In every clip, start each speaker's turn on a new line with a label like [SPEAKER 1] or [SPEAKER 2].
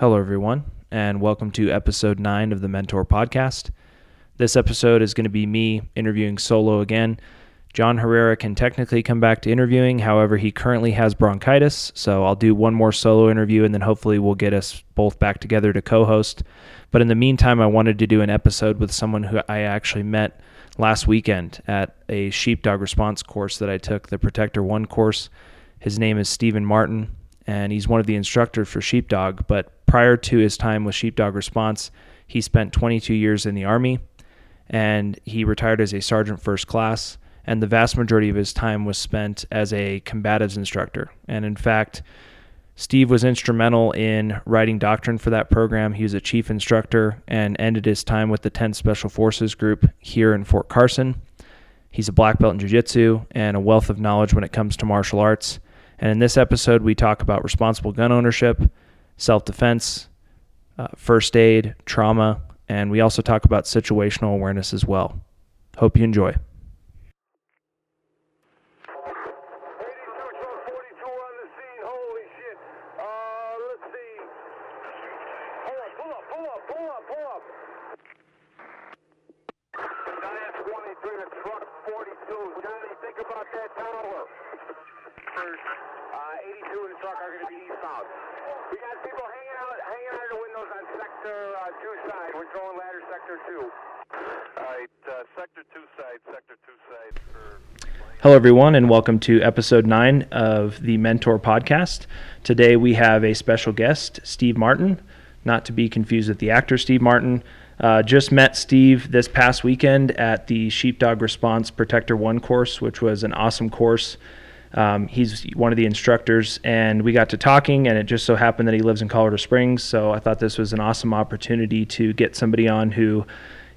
[SPEAKER 1] Hello, everyone, and welcome to episode nine of the Mentor Podcast. This episode is going to be me interviewing solo again. John Herrera can technically come back to interviewing, however, he currently has bronchitis, so I'll do one more solo interview and then hopefully we'll get us both back together to co host. But in the meantime, I wanted to do an episode with someone who I actually met last weekend at a sheepdog response course that I took, the Protector One course. His name is Stephen Martin, and he's one of the instructors for sheepdog. But prior to his time with sheepdog response, he spent 22 years in the Army and he retired as a sergeant first class. And the vast majority of his time was spent as a combatives instructor. And in fact, Steve was instrumental in writing doctrine for that program. He was a chief instructor and ended his time with the 10th Special Forces Group here in Fort Carson. He's a black belt in jiu jitsu and a wealth of knowledge when it comes to martial arts. And in this episode, we talk about responsible gun ownership, self defense, uh, first aid, trauma, and we also talk about situational awareness as well. Hope you enjoy. Hello, everyone, and welcome to episode nine of the Mentor Podcast. Today we have a special guest, Steve Martin, not to be confused with the actor Steve Martin. Uh, just met Steve this past weekend at the Sheepdog Response Protector One course, which was an awesome course. Um, he's one of the instructors, and we got to talking, and it just so happened that he lives in Colorado Springs. So I thought this was an awesome opportunity to get somebody on who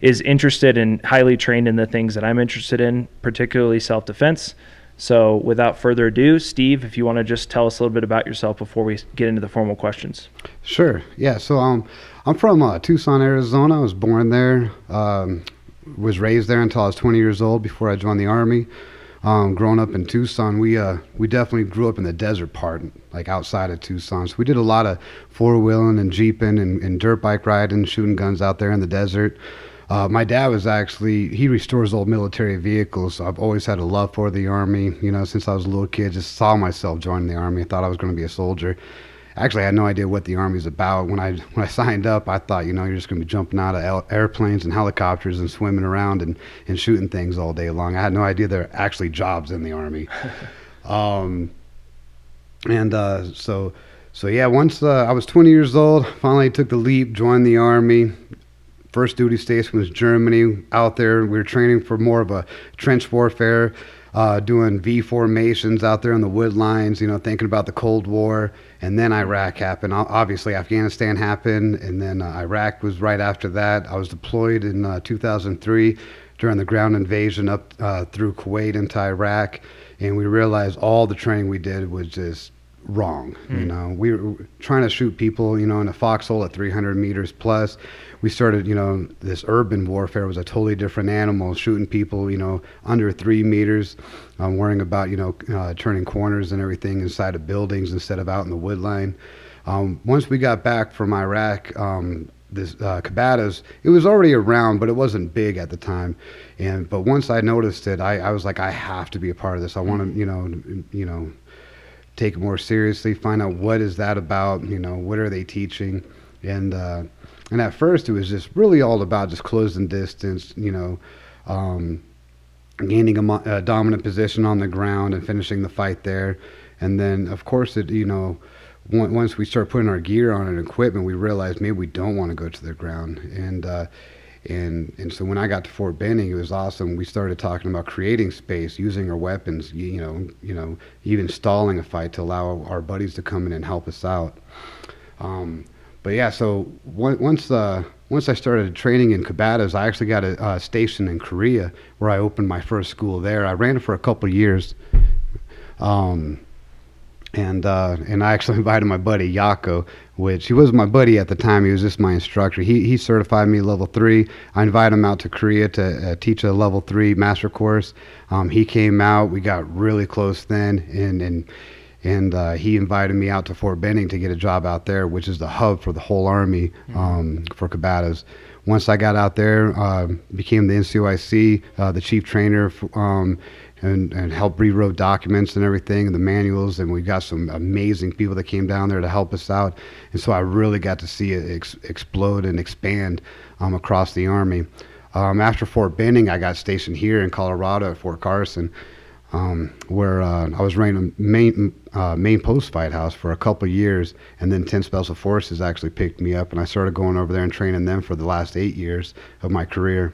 [SPEAKER 1] is interested and highly trained in the things that I'm interested in, particularly self defense. So, without further ado, Steve, if you want to just tell us a little bit about yourself before we get into the formal questions.
[SPEAKER 2] Sure. Yeah. So, um, I'm from uh, Tucson, Arizona. I was born there, um, was raised there until I was 20 years old before I joined the Army. Um, growing up in Tucson, we uh, we definitely grew up in the desert part, like outside of Tucson. So we did a lot of four wheeling and jeeping and, and dirt bike riding, shooting guns out there in the desert. Uh, my dad was actually he restores old military vehicles. I've always had a love for the army. You know, since I was a little kid, just saw myself joining the army. I thought I was going to be a soldier. Actually, I had no idea what the army's about. When I when I signed up, I thought, you know, you're just going to be jumping out of airplanes and helicopters and swimming around and, and shooting things all day long. I had no idea there are actually jobs in the army. um, and uh, so so yeah, once uh, I was 20 years old, finally took the leap, joined the army. First duty station was Germany. Out there, we were training for more of a trench warfare, uh, doing V formations out there on the wood lines. You know, thinking about the Cold War, and then Iraq happened. Obviously, Afghanistan happened, and then uh, Iraq was right after that. I was deployed in uh, 2003 during the ground invasion up uh, through Kuwait into Iraq, and we realized all the training we did was just wrong. Mm. You hmm. know, we were trying to shoot people, you know, in a foxhole at 300 meters plus we started, you know, this urban warfare was a totally different animal, shooting people, you know, under three meters, um, worrying about, you know, uh, turning corners and everything inside of buildings instead of out in the wood line. Um, once we got back from Iraq, um, this uh, it was already around, but it wasn't big at the time. And but once I noticed it, I, I was like, I have to be a part of this. I want to, you know, you know, take it more seriously, find out what is that about. You know, what are they teaching, and uh, and at first, it was just really all about just closing distance, you know, um, gaining a, a, dominant position on the ground and finishing the fight there. And then, of course, it you know, once we start putting our gear on and equipment, we realized maybe we don't want to go to the ground. And uh, and and so when I got to Fort Benning, it was awesome. We started talking about creating space, using our weapons, you know, you know, even stalling a fight to allow our buddies to come in and help us out. Um, but yeah, so once uh, once I started training in combatives, I actually got a, station in Korea where I opened my first school there. I ran it for a couple years, um, and uh, and I actually invited my buddy Yako, which he was my buddy at the time. He was just my instructor. He he certified me level three. I invited him out to Korea to uh, teach a level three master course. Um, he came out. We got really close then, and and and uh, he invited me out to Fort Benning to get a job out there, which is the hub for the whole Army um, for combatives. Once I got out there, uh, became the NCOIC, uh, the chief trainer, um, and, and helped rewrote documents and everything, and the manuals, and we got some amazing people that came down there to help us out. And so I really got to see it ex- explode and expand um, across the Army. Um, after Fort Benning, I got stationed here in Colorado at Fort Carson um, where uh, I was running a main uh, main post fight house for a couple of years, and then 10 Special Forces actually picked me up, and I started going over there and training them for the last eight years of my career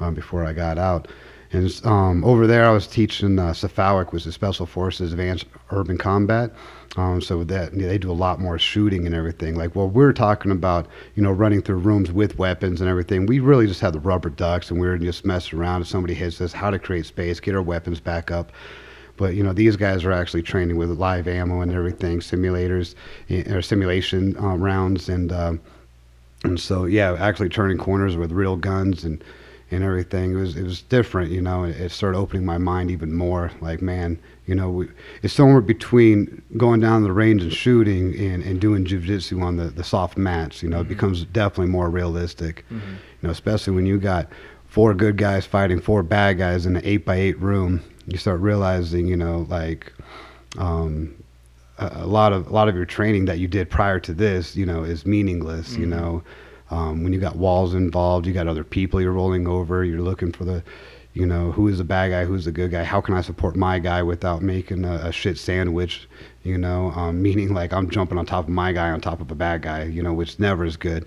[SPEAKER 2] um, before I got out. And um, over there, I was teaching uh, SFAUC, which is Special Forces Advanced Urban Combat. Um, so that they do a lot more shooting and everything. Like, well, we're talking about, you know, running through rooms with weapons and everything. We really just had the rubber ducks, and we were just messing around. If somebody hits us, how to create space, get our weapons back up. But you know, these guys are actually training with live ammo and everything, simulators eh, or simulation uh, rounds, and um, and so yeah, actually turning corners with real guns and and everything. It was it was different, you know. It, it started opening my mind even more. Like, man, you know, we, it's somewhere between going down the range and shooting and, and doing jujitsu on the, the soft mats. You know, it mm-hmm. becomes definitely more realistic. Mm-hmm. You know, especially when you got four good guys fighting four bad guys in an eight by eight room. You start realizing, you know, like. Um, a a lot of a lot of your training that you did prior to this, you know, is meaningless. You mm-hmm. know, um, when you got walls involved, you got other people you're rolling over. You're looking for the, you know, who is the bad guy, who's the good guy. How can I support my guy without making a, a shit sandwich? You know, um, meaning like I'm jumping on top of my guy on top of a bad guy. You know, which never is good.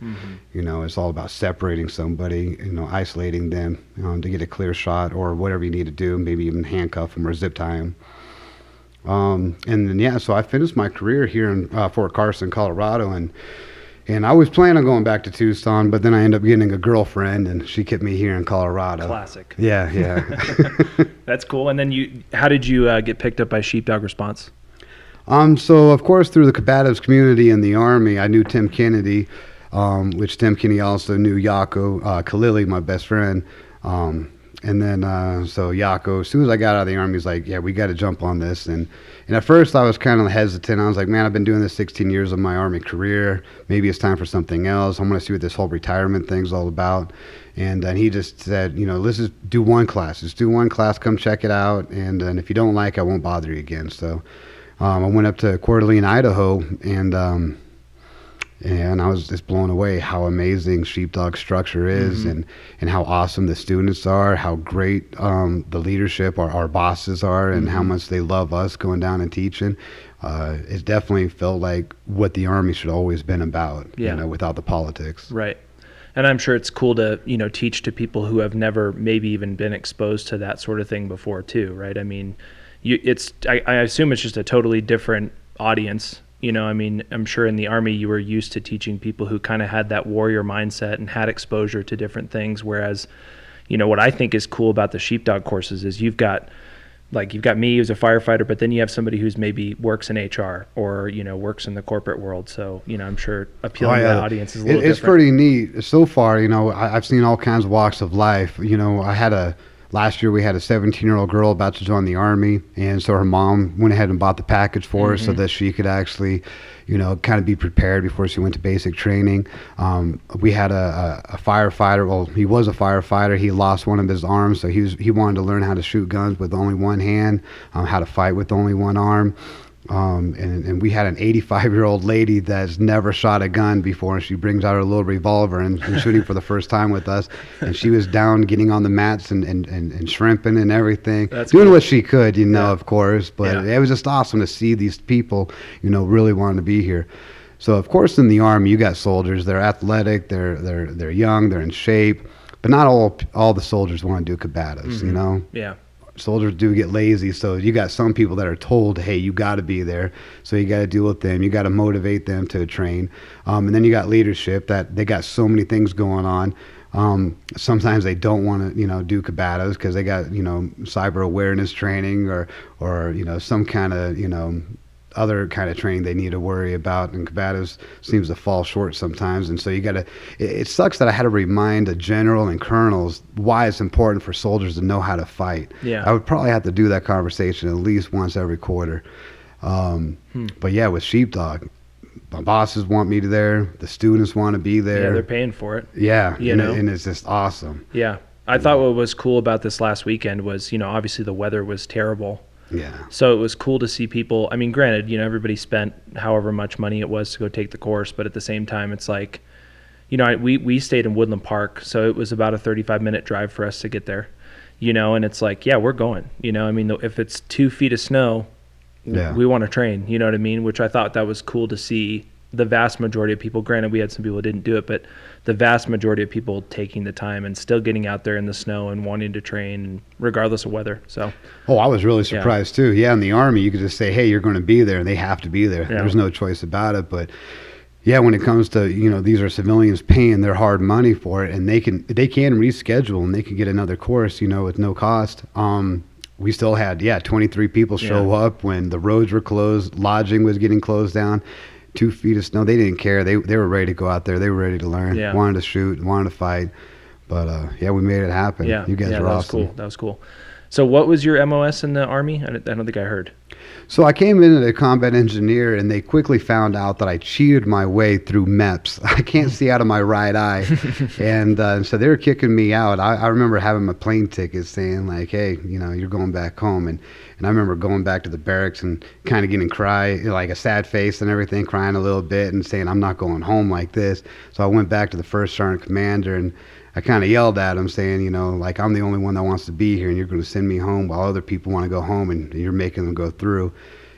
[SPEAKER 2] You know, it's all about separating somebody. You know, isolating them um, to get a clear shot or whatever you need to do. Maybe even handcuff them or zip tie them. Um, and then yeah, so I finished my career here in uh, Fort Carson, Colorado, and and I was planning on going back to Tucson, but then I ended up getting a girlfriend, and she kept me here in Colorado.
[SPEAKER 1] Classic.
[SPEAKER 2] Yeah, yeah.
[SPEAKER 1] That's cool. And then you, how did you uh, get picked up by Sheepdog Response?
[SPEAKER 2] um, so of course through the combatives community in the army, I knew Tim Kennedy, um, which Tim Kennedy also knew Yako uh, Khalili, my best friend. Um, and then uh, so Yako, as soon as I got out of the army, he's like, "Yeah, we got to jump on this." And and at first I was kind of hesitant. I was like, "Man, I've been doing this 16 years of my army career. Maybe it's time for something else. I'm going to see what this whole retirement thing's all about." And then he just said, "You know, let's just do one class. Just do one class. Come check it out. And, and if you don't like, I won't bother you again." So um, I went up to Coeur d'Alene, Idaho, and um, and I was just blown away how amazing Sheepdog structure is, and and how awesome the students are, how great um, the leadership, our our bosses are, and how much they love us going down and teaching. Uh, it definitely felt like what the army should always been about,
[SPEAKER 1] Yeah.
[SPEAKER 2] you know, without the politics.
[SPEAKER 1] Right. And I'm sure it's cool to, you know, teach to people who have never maybe even been exposed to that sort of thing before too, right? I mean, you it's I, I assume it's just a totally different audience. You know, I mean, I'm sure in the army you were used to teaching people who kind of had that warrior mindset and had exposure to different things whereas, you know, what I think is cool about the sheepdog courses is you've got like you've got me who's a firefighter, but then you have somebody who's maybe works in HR or you know works in the corporate world. So you know, I'm sure appealing oh, to
[SPEAKER 2] Oh, yeah.
[SPEAKER 1] that audience is a
[SPEAKER 2] It- it's
[SPEAKER 1] different.
[SPEAKER 2] pretty neat so far. You know, I, I've seen all kinds of walks of life. You know, I had a last year we had a 17 year old girl about to join the army, and so her mom went ahead and bought the package for her
[SPEAKER 1] Mm-hmm.
[SPEAKER 2] so that she could actually, you know, kind of be prepared before she went to basic training. Um, we had a, a, a firefighter. Well, he was a firefighter. He lost one of his arms, so he was he wanted to learn how to shoot guns with only one hand, um, how to fight with only one arm. Um, and, and we had an 85 year old lady that's never shot a gun before, and she brings out her little revolver and, and shooting for the first time with us. And she was down getting on the mats and, and, and, and shrimping and everything,
[SPEAKER 1] That's
[SPEAKER 2] doing
[SPEAKER 1] cool.
[SPEAKER 2] what she could, you know,
[SPEAKER 1] Yeah.
[SPEAKER 2] of course. But
[SPEAKER 1] Yeah.
[SPEAKER 2] it was just awesome to see these people, you know, really wanting to be here. So of course, in the army, you got soldiers. They're athletic. They're they're they're young. They're in shape. But not all all the soldiers want to do combatives.
[SPEAKER 1] Mm-hmm.
[SPEAKER 2] You know,
[SPEAKER 1] yeah.
[SPEAKER 2] Soldiers do get lazy so you got some people that are told hey you got to be there so you got to deal with them you got to motivate them to train. Um, and then you got leadership that they got so many things going on. Um, sometimes they don't want to you know do combatives because they got you know cyber awareness training or or you know some kind of you know other kind of training they need to worry about and combatives seems to fall short sometimes and so you got to it, it sucks that i had to remind a general and colonels why it's important for soldiers to know how to fight
[SPEAKER 1] Yeah.
[SPEAKER 2] i would probably have to do that conversation at least once every quarter Um,
[SPEAKER 1] Hmm.
[SPEAKER 2] But yeah, with sheepdog, my bosses want me to there. The students want to be there.
[SPEAKER 1] Yeah, they're paying for it.
[SPEAKER 2] Yeah,
[SPEAKER 1] You
[SPEAKER 2] and,
[SPEAKER 1] know?
[SPEAKER 2] and it's just awesome.
[SPEAKER 1] Yeah. I thought what was cool about this last weekend was, you know, obviously the weather was terrible.
[SPEAKER 2] Yeah,
[SPEAKER 1] So it was cool to see people. I mean, granted, you know, everybody spent however much money it was to go take the course, but at the same time, it's like, you know, I, we we stayed in Woodland Park, so it was about a 35 minute drive for us to get there. You know, and it's like, yeah, we're going. You know, I mean, if it's two feet of snow,
[SPEAKER 2] Yeah.
[SPEAKER 1] we want to train. You know what I mean? Which I thought that was cool to see. The vast majority of people. Granted, we had some people who didn't do it, but the vast majority of people taking the time and still getting out there in the snow and wanting to train, regardless of weather. So
[SPEAKER 2] Oh, I was really surprised too. Yeah, in the army, you could just say, "Hey, you're going to be there," and they have to be there.
[SPEAKER 1] Yeah.
[SPEAKER 2] There's no choice about it. But yeah, when it comes to you know these are civilians paying their hard money for it, and they can they can reschedule and they can get another course, you know, with no cost. Um, we still had yeah 23 people show
[SPEAKER 1] Yeah.
[SPEAKER 2] up when the roads were closed, lodging was getting closed down. Two feet of snow. They didn't care. They they were ready to go out there. They were ready to learn.
[SPEAKER 1] Yeah.
[SPEAKER 2] Wanted to shoot. Wanted to fight. But uh, yeah, we made it happen.
[SPEAKER 1] Yeah,
[SPEAKER 2] you guys
[SPEAKER 1] yeah,
[SPEAKER 2] were
[SPEAKER 1] that was
[SPEAKER 2] awesome.
[SPEAKER 1] cool. That was cool. So, what was your MOS in the army? I don't think I heard.
[SPEAKER 2] So I came in as a combat engineer, and they quickly found out that I cheated my way through MEPS. I can't see out of my right eye, and uh, so they were kicking me out. I, I remember having my plane ticket saying like, "Hey, you know, you're going back home," and and I remember going back to the barracks and kind of getting cry, like a sad face and everything, crying a little bit and saying, "I'm not going home like this." So I went back to the first sergeant commander and. I kind of yelled at him, saying, you know, like I'm the only one that wants to be here, and you're going to send me home while other people want to go home, and you're making them go through.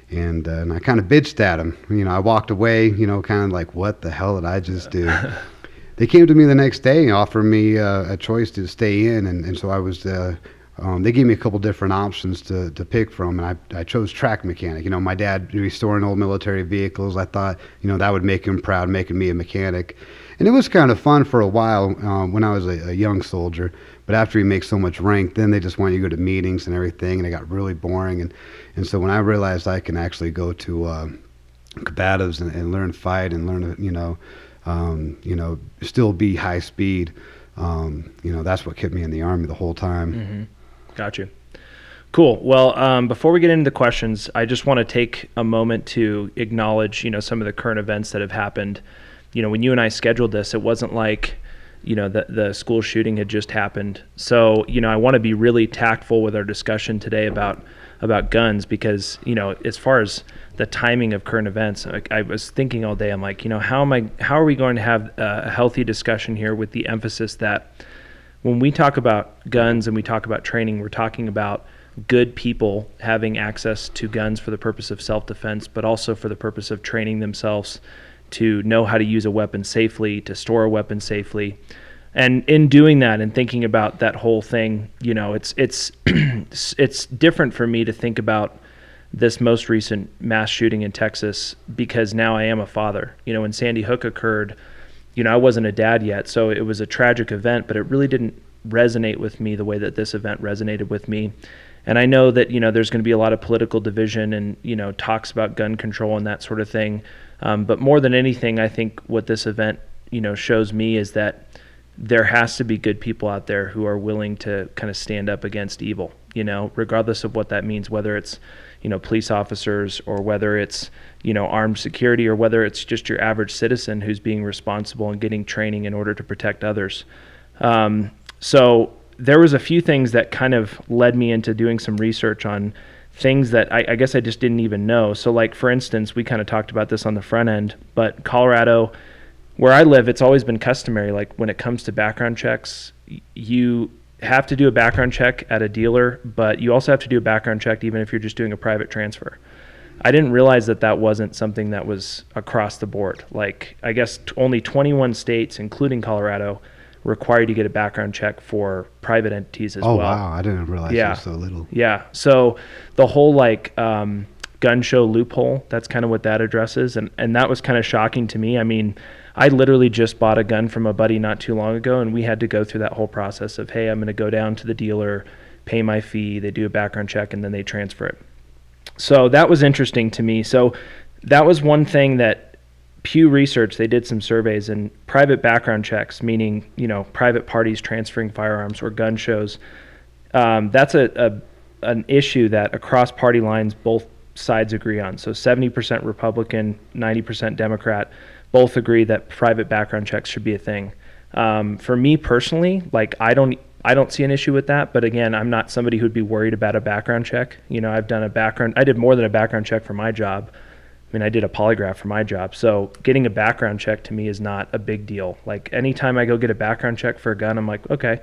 [SPEAKER 2] And, uh, and I kind of bitched at him. You know, I walked away, you know, kind of like, what the hell did I just do? they came to me the next day and offered me uh, a choice to stay in, and, and so I was. Uh, um, they gave me a couple different options to, to pick from, and I, I chose track mechanic. You know, my dad restoring old military vehicles. I thought, you know, that would make him proud, making me a mechanic. And it was kind of fun for a while um, when I was a, a young soldier. But after you make so much rank, then they just want you to go to meetings and everything, and it got really boring. And, and so when I realized I can actually go to um, combatives and, and learn fight and learn, you know, um, you know, still be high speed. Um, you know, that's what kept me in the army the whole time.
[SPEAKER 1] Mm-hmm. Got you. Cool. Well, um, before we get into the questions, I just want to take a moment to acknowledge, you know, some of the current events that have happened. You know, when you and I scheduled this, it wasn't like, you know, the the school shooting had just happened. So, you know, I want to be really tactful with our discussion today about about guns because, you know, as far as the timing of current events, like I was thinking all day, I'm like, you know, how am I? How are we going to have a healthy discussion here with the emphasis that when we talk about guns and we talk about training, we're talking about good people having access to guns for the purpose of self defense, but also for the purpose of training themselves to know how to use a weapon safely, to store a weapon safely. And in doing that and thinking about that whole thing, you know, it's it's it's different for me to think about this most recent mass shooting in Texas because now I am a father. You know, when Sandy Hook occurred, you know, I wasn't a dad yet, so it was a tragic event, but it really didn't resonate with me the way that this event resonated with me. And I know that you know there's going to be a lot of political division and you know talks about gun control and that sort of thing. Um, but more than anything, I think what this event you know shows me is that there has to be good people out there who are willing to kind of stand up against evil. You know, regardless of what that means, whether it's you know police officers or whether it's you know armed security or whether it's just your average citizen who's being responsible and getting training in order to protect others. Um, so there was a few things that kind of led me into doing some research on things that I, I guess I just didn't even know. So like for instance, we kind of talked about this on the front end, but Colorado, where I live, it's always been customary. Like when it comes to background checks, you have to do a background check at a dealer, but you also have to do a background check even if you're just doing a private transfer. I didn't realize that that wasn't something that was across the board. Like I guess t- only 21 states, including Colorado, require you to get a background check for private entities as
[SPEAKER 2] Oh
[SPEAKER 1] well.
[SPEAKER 2] wow, I didn't realize
[SPEAKER 1] Yeah.
[SPEAKER 2] it was so little.
[SPEAKER 1] Yeah. So the whole like um, gun show loophole, that's kind of what that addresses. And, and that was kind of shocking to me. I mean, I literally just bought a gun from a buddy not too long ago, and we had to go through that whole process of, hey, I'm going to go down to the dealer, pay my fee, they do a background check, and then they transfer it. So that was interesting to me. So that was one thing that Pew Research they did some surveys and private background checks, meaning you know private parties transferring firearms or gun shows. Um, that's a, a an issue that across party lines, both sides agree on. So 70% Republican, 90% Democrat, both agree that private background checks should be a thing. Um, for me personally, like I don't I don't see an issue with that. But again, I'm not somebody who'd be worried about a background check. You know, I've done a background. I did more than a background check for my job. I mean, I did a polygraph for my job. So getting a background check to me is not a big deal. Like anytime I go get a background check for a gun, I'm like, okay.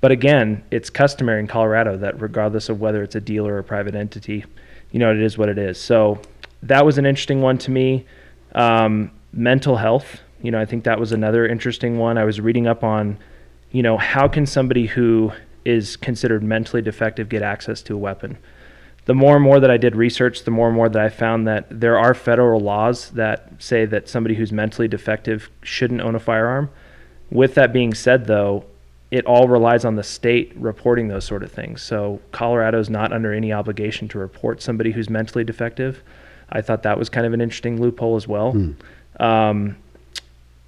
[SPEAKER 1] But again, it's customary in Colorado that regardless of whether it's a dealer or a private entity, you know, it is what it is. So that was an interesting one to me. Um, mental health, you know, I think that was another interesting one. I was reading up on, you know, how can somebody who is considered mentally defective get access to a weapon? The more and more that I did research, the more and more that I found that there are federal laws that say that somebody who's mentally defective shouldn't own a firearm. With that being said, though, it all relies on the state reporting those sort of things. So Colorado is not under any obligation to report somebody who's mentally defective. I thought that was kind of an interesting loophole as well. Mm. Um,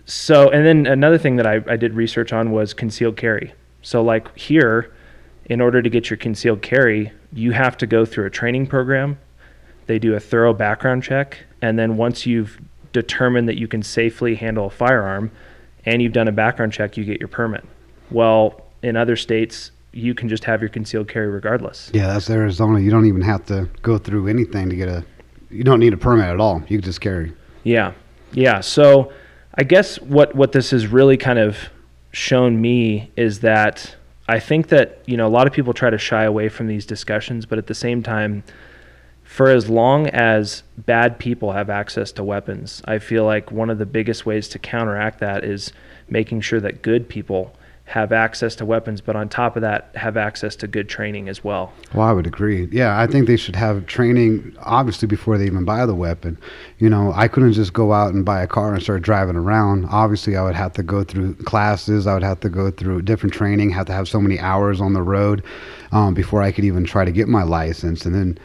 [SPEAKER 1] so, and then another thing that I, I did research on was concealed carry. So, like here, in order to get your concealed carry, you have to go through a training program. They do a thorough background check. And then once you've determined that you can safely handle a firearm and you've done a background check, you get your permit. Well, in other states, you can just have your concealed carry regardless.
[SPEAKER 2] Yeah, that's Arizona. You don't even have to go through anything to get a, you don't need a permit at all. You can just carry.
[SPEAKER 1] Yeah. Yeah. So I guess what, what this has really kind of shown me is that I think that you know a lot of people try to shy away from these discussions, but at the same time, for as long as bad people have access to weapons, I feel like one of the biggest ways to counteract that is making sure that good people have access to weapons, but on top of that, have access to good training as well.
[SPEAKER 2] Well, I would agree. Yeah, I think they should have training, obviously, before they even buy the weapon. You know, I couldn't just go out and buy a car and start driving around. Obviously, I would have to go through classes, I would have to go through different training, have to have so many hours on the road um, before I could even try to get my license. And then,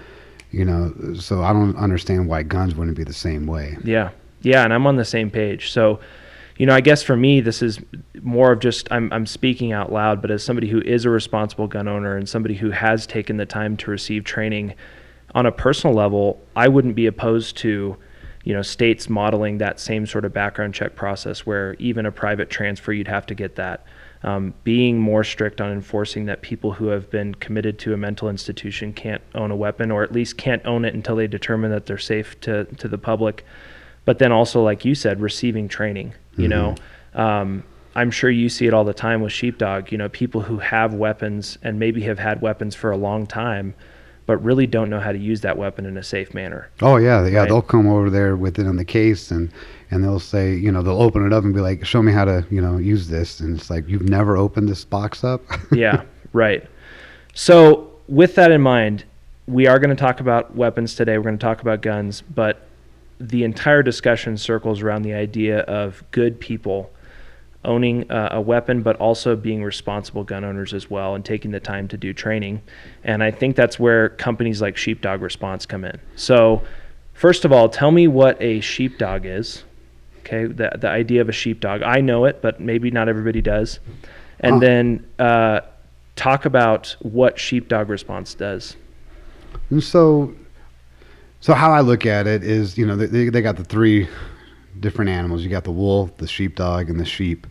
[SPEAKER 2] you know, so I don't understand why guns wouldn't be the same way.
[SPEAKER 1] Yeah. Yeah, and I'm on the same page. So, you know, I guess for me, this is more of just I'm, I'm speaking out loud, but as somebody who is a responsible gun owner and somebody who has taken the time to receive training on a personal level, I wouldn't be opposed to, you know, states modeling that same sort of background check process where even a private transfer, you'd have to get that. Um, being more strict on enforcing that people who have been committed to a mental institution can't own a weapon or at least can't own it until they determine that they're safe to, to the public. But then also, like you said, receiving training you mm-hmm. know, um, I'm sure you see it all the time with sheepdog. You know, people who have weapons and maybe have had weapons for a long time, but really don't know how to use that weapon in a safe manner.
[SPEAKER 2] Oh yeah, yeah. Right? They'll come over there with it in the case and and they'll say, you know, they'll open it up and be like, "Show me how to, you know, use this." And it's like, "You've never opened this box up."
[SPEAKER 1] yeah, right. So with that in mind, we are going to talk about weapons today. We're going to talk about guns, but the entire discussion circles around the idea of good people owning uh, a weapon, but also being responsible gun owners as well and taking the time to do training. And I think that's where companies like Sheepdog Response come in. So, first of all, tell me what a sheepdog is. Okay, the, the idea of a sheepdog. I know it, but maybe not everybody does. And then uh, talk about what Sheepdog Response does.
[SPEAKER 2] And so so how I look at it is, you know, they they got the three different animals. You got the wolf, the sheepdog, and the sheep.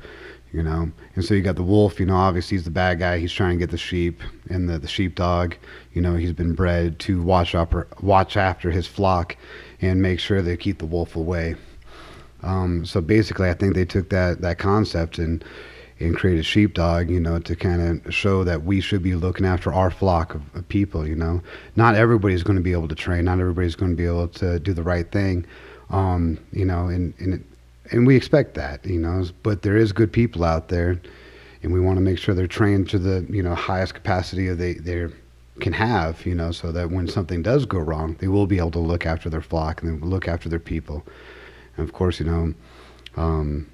[SPEAKER 2] You know, and so you got the wolf. You know, obviously he's the bad guy. He's trying to get the sheep, and the the sheepdog. You know, he's been bred to watch upper, watch after his flock, and make sure they keep the wolf away. Um, so basically, I think they took that that concept and and create a sheepdog, you know, to kind of show that we should be looking after our flock of, of people, you know. Not everybody's going to be able to train, not everybody's going to be able to do the right thing, um, you know, and, and, it, and we expect that, you know, but there is good people out there and we want to make sure they're trained to the, you know, highest capacity they, they can have, you know, so that when something does go wrong, they will be able to look after their flock and look after their people. And of course, you know, um,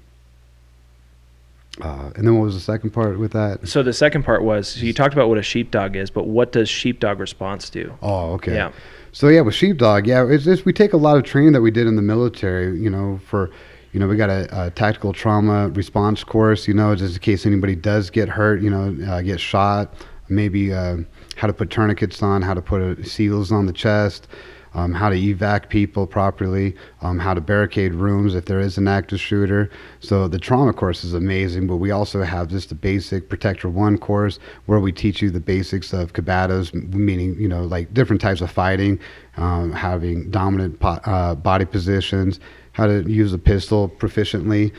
[SPEAKER 2] uh, and then what was the second part with that?
[SPEAKER 1] So the second part was so you talked about what a sheepdog is, but what does sheepdog response do?
[SPEAKER 2] Oh, okay. Yeah. So yeah, with sheepdog, yeah, it's just we take a lot of training that we did in the military. You know, for you know, we got a, a tactical trauma response course. You know, just in case anybody does get hurt, you know, uh, get shot, maybe uh, how to put tourniquets on, how to put seals on the chest. Um, how to evac people properly, um, how to barricade rooms if there is an active shooter. So the trauma course is amazing, but we also have just the basic Protector One course where we teach you the basics of combatives, meaning you know like different types of fighting, um, having dominant po- uh, body positions, how to use a pistol proficiently.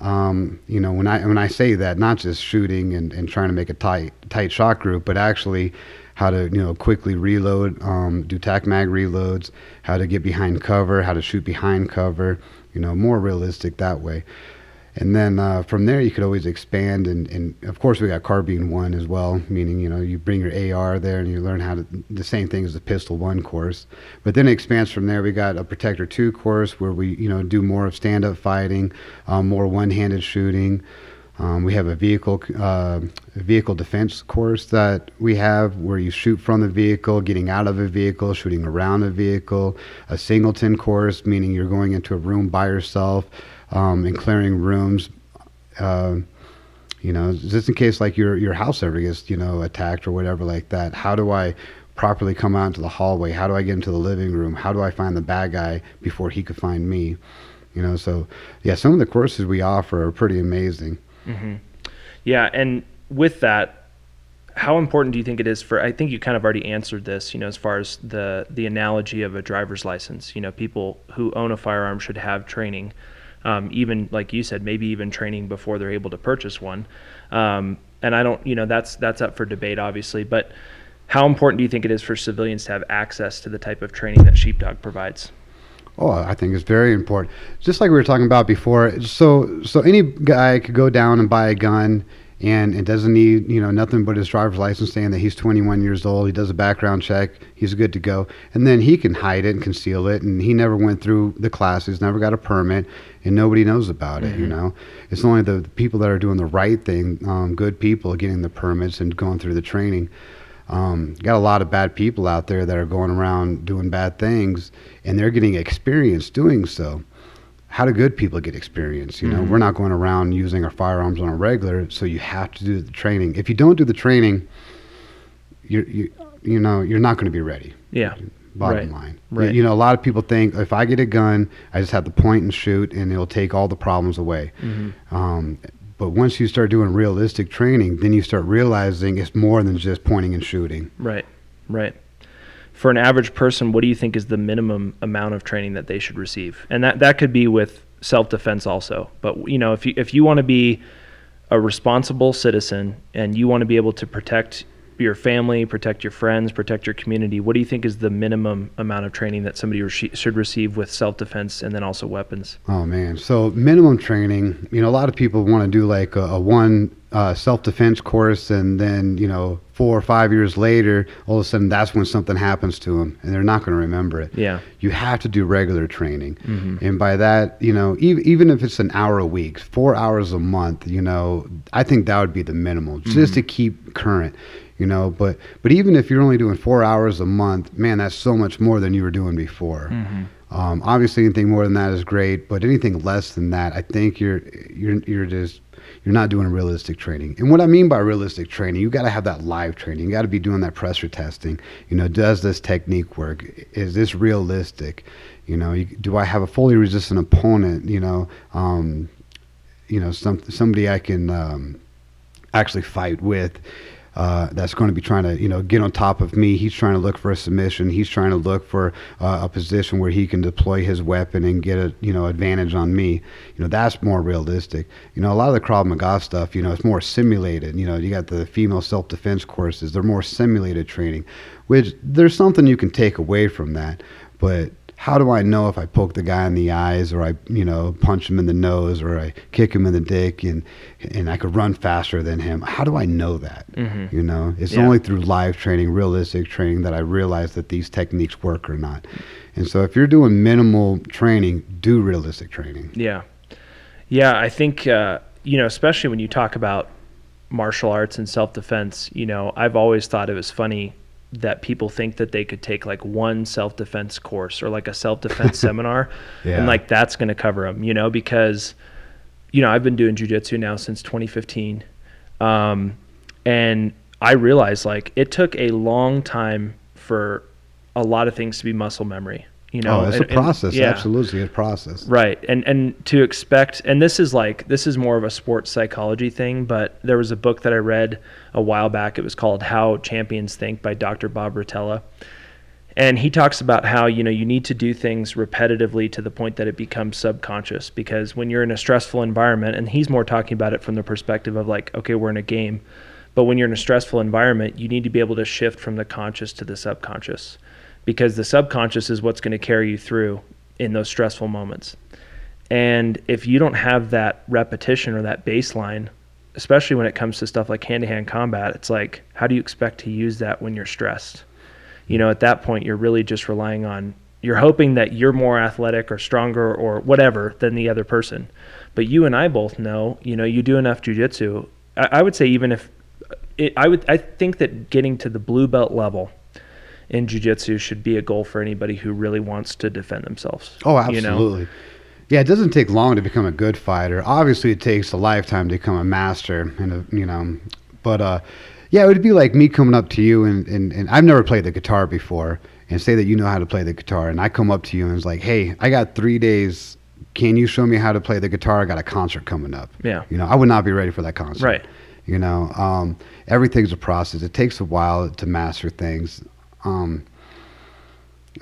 [SPEAKER 2] Um, you know, when I when I say that, not just shooting and, and trying to make a tight tight shot group, but actually how to you know quickly reload, um, do tac mag reloads, how to get behind cover, how to shoot behind cover. You know, more realistic that way. And then uh, from there, you could always expand. And, and of course, we got carbine one as well, meaning, you know, you bring your AR there and you learn how to, the same thing as the pistol one course. But then it expands from there. We got a protector two course where we, you know, do more of stand up fighting, um, more one handed shooting. Um, we have a vehicle uh, vehicle defense course that we have where you shoot from the vehicle, getting out of a vehicle, shooting around a vehicle. A singleton course, meaning you're going into a room by yourself um, and clearing rooms. Uh, you know, just in case like your your house ever gets you know attacked or whatever like that. How do I properly come out into the hallway? How do I get into the living room? How do I find the bad guy before he could find me? You know, so yeah, some of the courses we offer are pretty amazing.
[SPEAKER 1] Mm-hmm. Yeah, and with that, how important do you think it is for? I think you kind of already answered this. You know, as far as the the analogy of a driver's license. You know, people who own a firearm should have training. Um, even like you said, maybe even training before they're able to purchase one. Um, and I don't, you know, that's that's up for debate, obviously. But how important do you think it is for civilians to have access to the type of training that Sheepdog provides?
[SPEAKER 2] Oh, I think it's very important. Just like we were talking about before. So, so any guy could go down and buy a gun, and it doesn't need you know nothing but his driver's license saying that he's 21 years old. He does a background check. He's good to go, and then he can hide it and conceal it. And he never went through the classes, never got a permit, and nobody knows about it. Mm-hmm. You know, it's only the, the, people that are doing the right thing, um, good people, getting the permits and going through the training. Um, got a lot of bad people out there that are going around doing bad things, and they're getting experience doing so. How do good people get experience? You know, mm-hmm. we're not going around using our firearms on a regular, so you have to do the training. If you don't do the training, you you you know you're not going to be ready.
[SPEAKER 1] Yeah.
[SPEAKER 2] Bottom right. line, right? You, you, know, a lot of people think if I get a gun, I just have to point and shoot, and it'll take all the problems away. Mm-hmm. Um, but once you start doing realistic training, then you start realizing it's more than just pointing and shooting.
[SPEAKER 1] Right, right. For an average person, what do you think is the minimum amount of training that they should receive? And that, that could be with self defense also. But you know, if you if you want to be a responsible citizen and you want to be able to protect your family, protect your friends, protect your community. What do you think is the minimum amount of training that somebody re- should receive with self defense and then also weapons?
[SPEAKER 2] Oh man, so minimum training. You know, a lot of people want to do like a, a one uh, self defense course, and then you know four or five years later, all of a sudden that's when something happens to them, and they're not going to remember it.
[SPEAKER 1] Yeah,
[SPEAKER 2] you have to do regular training, mm-hmm. and by that, you know, even even if it's an hour a week, four hours a month, you know, I think that would be the minimal, mm-hmm. just to keep current you know but but even if you're only doing four hours a month man that's so much more than you were doing before. Mm-hmm. um, obviously anything more than that is great but anything less than that i think you're you're you're just you're not doing realistic training. And what i mean by realistic training you got to have that live training. You got to be doing that pressure testing. You know does this technique work? Is this realistic? You know you, do i have a fully resistant opponent? You know um, you know some, somebody i can um, actually fight with uh, that's going to be trying to you know get on top of me. He's trying to look for a submission. He's trying to look for uh, a position where he can deploy his weapon and get a you know advantage on me. You know that's more realistic. You know a lot of the Krav Maga stuff. You know it's more simulated. You know you got the female self defense courses. They're more simulated training, which there's something you can take away from that, but how do I know if I poke the guy in the eyes or I, you know, punch him in the nose or I kick him in the dick and and I could run faster than him? How do I know that? Mm-hmm. You know, it's yeah. only through live training, realistic training that I realize that these techniques work or not. And so if you're doing minimal training, do realistic training.
[SPEAKER 1] Yeah. Yeah, I think uh, you know, especially when you talk about martial arts and self-defense, you know, I've always thought it was funny that people think that they could take like one self defense course or like a self defense seminar, yeah. and like that's going to cover them, you know, because you know I've been doing jujitsu now since 2015, um, and I realized like it took a long time for a lot of things to be muscle memory. You oh, know,
[SPEAKER 2] oh, it's
[SPEAKER 1] and-
[SPEAKER 2] a
[SPEAKER 1] and-
[SPEAKER 2] process.
[SPEAKER 1] yeah.
[SPEAKER 2] Absolutely, it's a process.
[SPEAKER 1] Right. And and to expect and this is like this is more of a sports psychology thing, but there was a book that I read a while back. It was called How Champions Think by Dr. Bob Rotella. And he talks about how, you know, you need to do things repetitively to the point that it becomes subconscious because when you're in a stressful environment and he's more talking about it from the perspective of like, okay, we're in a game. But when you're in a stressful environment, you need to be able to shift from the conscious to the subconscious because the subconscious is what's going to carry you through in those stressful moments. And if you don't have that repetition or that baseline, especially when it comes to stuff like hand to hand combat, it's like, how do you expect to use that when you're stressed? You know, at that point, you're really just relying on, you're hoping that you're more athletic or stronger or whatever than the other person. But you and I both know, you know, you do enough jujitsu. I, I would say, even if it, I would, I think that getting to the blue belt level in jujitsu should be a goal for anybody who really wants to defend themselves.
[SPEAKER 2] Oh,
[SPEAKER 1] you know?
[SPEAKER 2] absolutely. Yeah, it doesn't take long to become a good fighter. Obviously, it takes a lifetime to become a master, and a, you know, but uh, yeah, it would be like me coming up to you and, and and I've never played the guitar before, and say that you know how to play the guitar, and I come up to you and it's like, hey, I got three days. Can you show me how to play the guitar? I got a concert coming up.
[SPEAKER 1] Yeah.
[SPEAKER 2] You know, I would not be ready for that concert.
[SPEAKER 1] Right.
[SPEAKER 2] You know, um, everything's a process. It takes a while to master things. Um,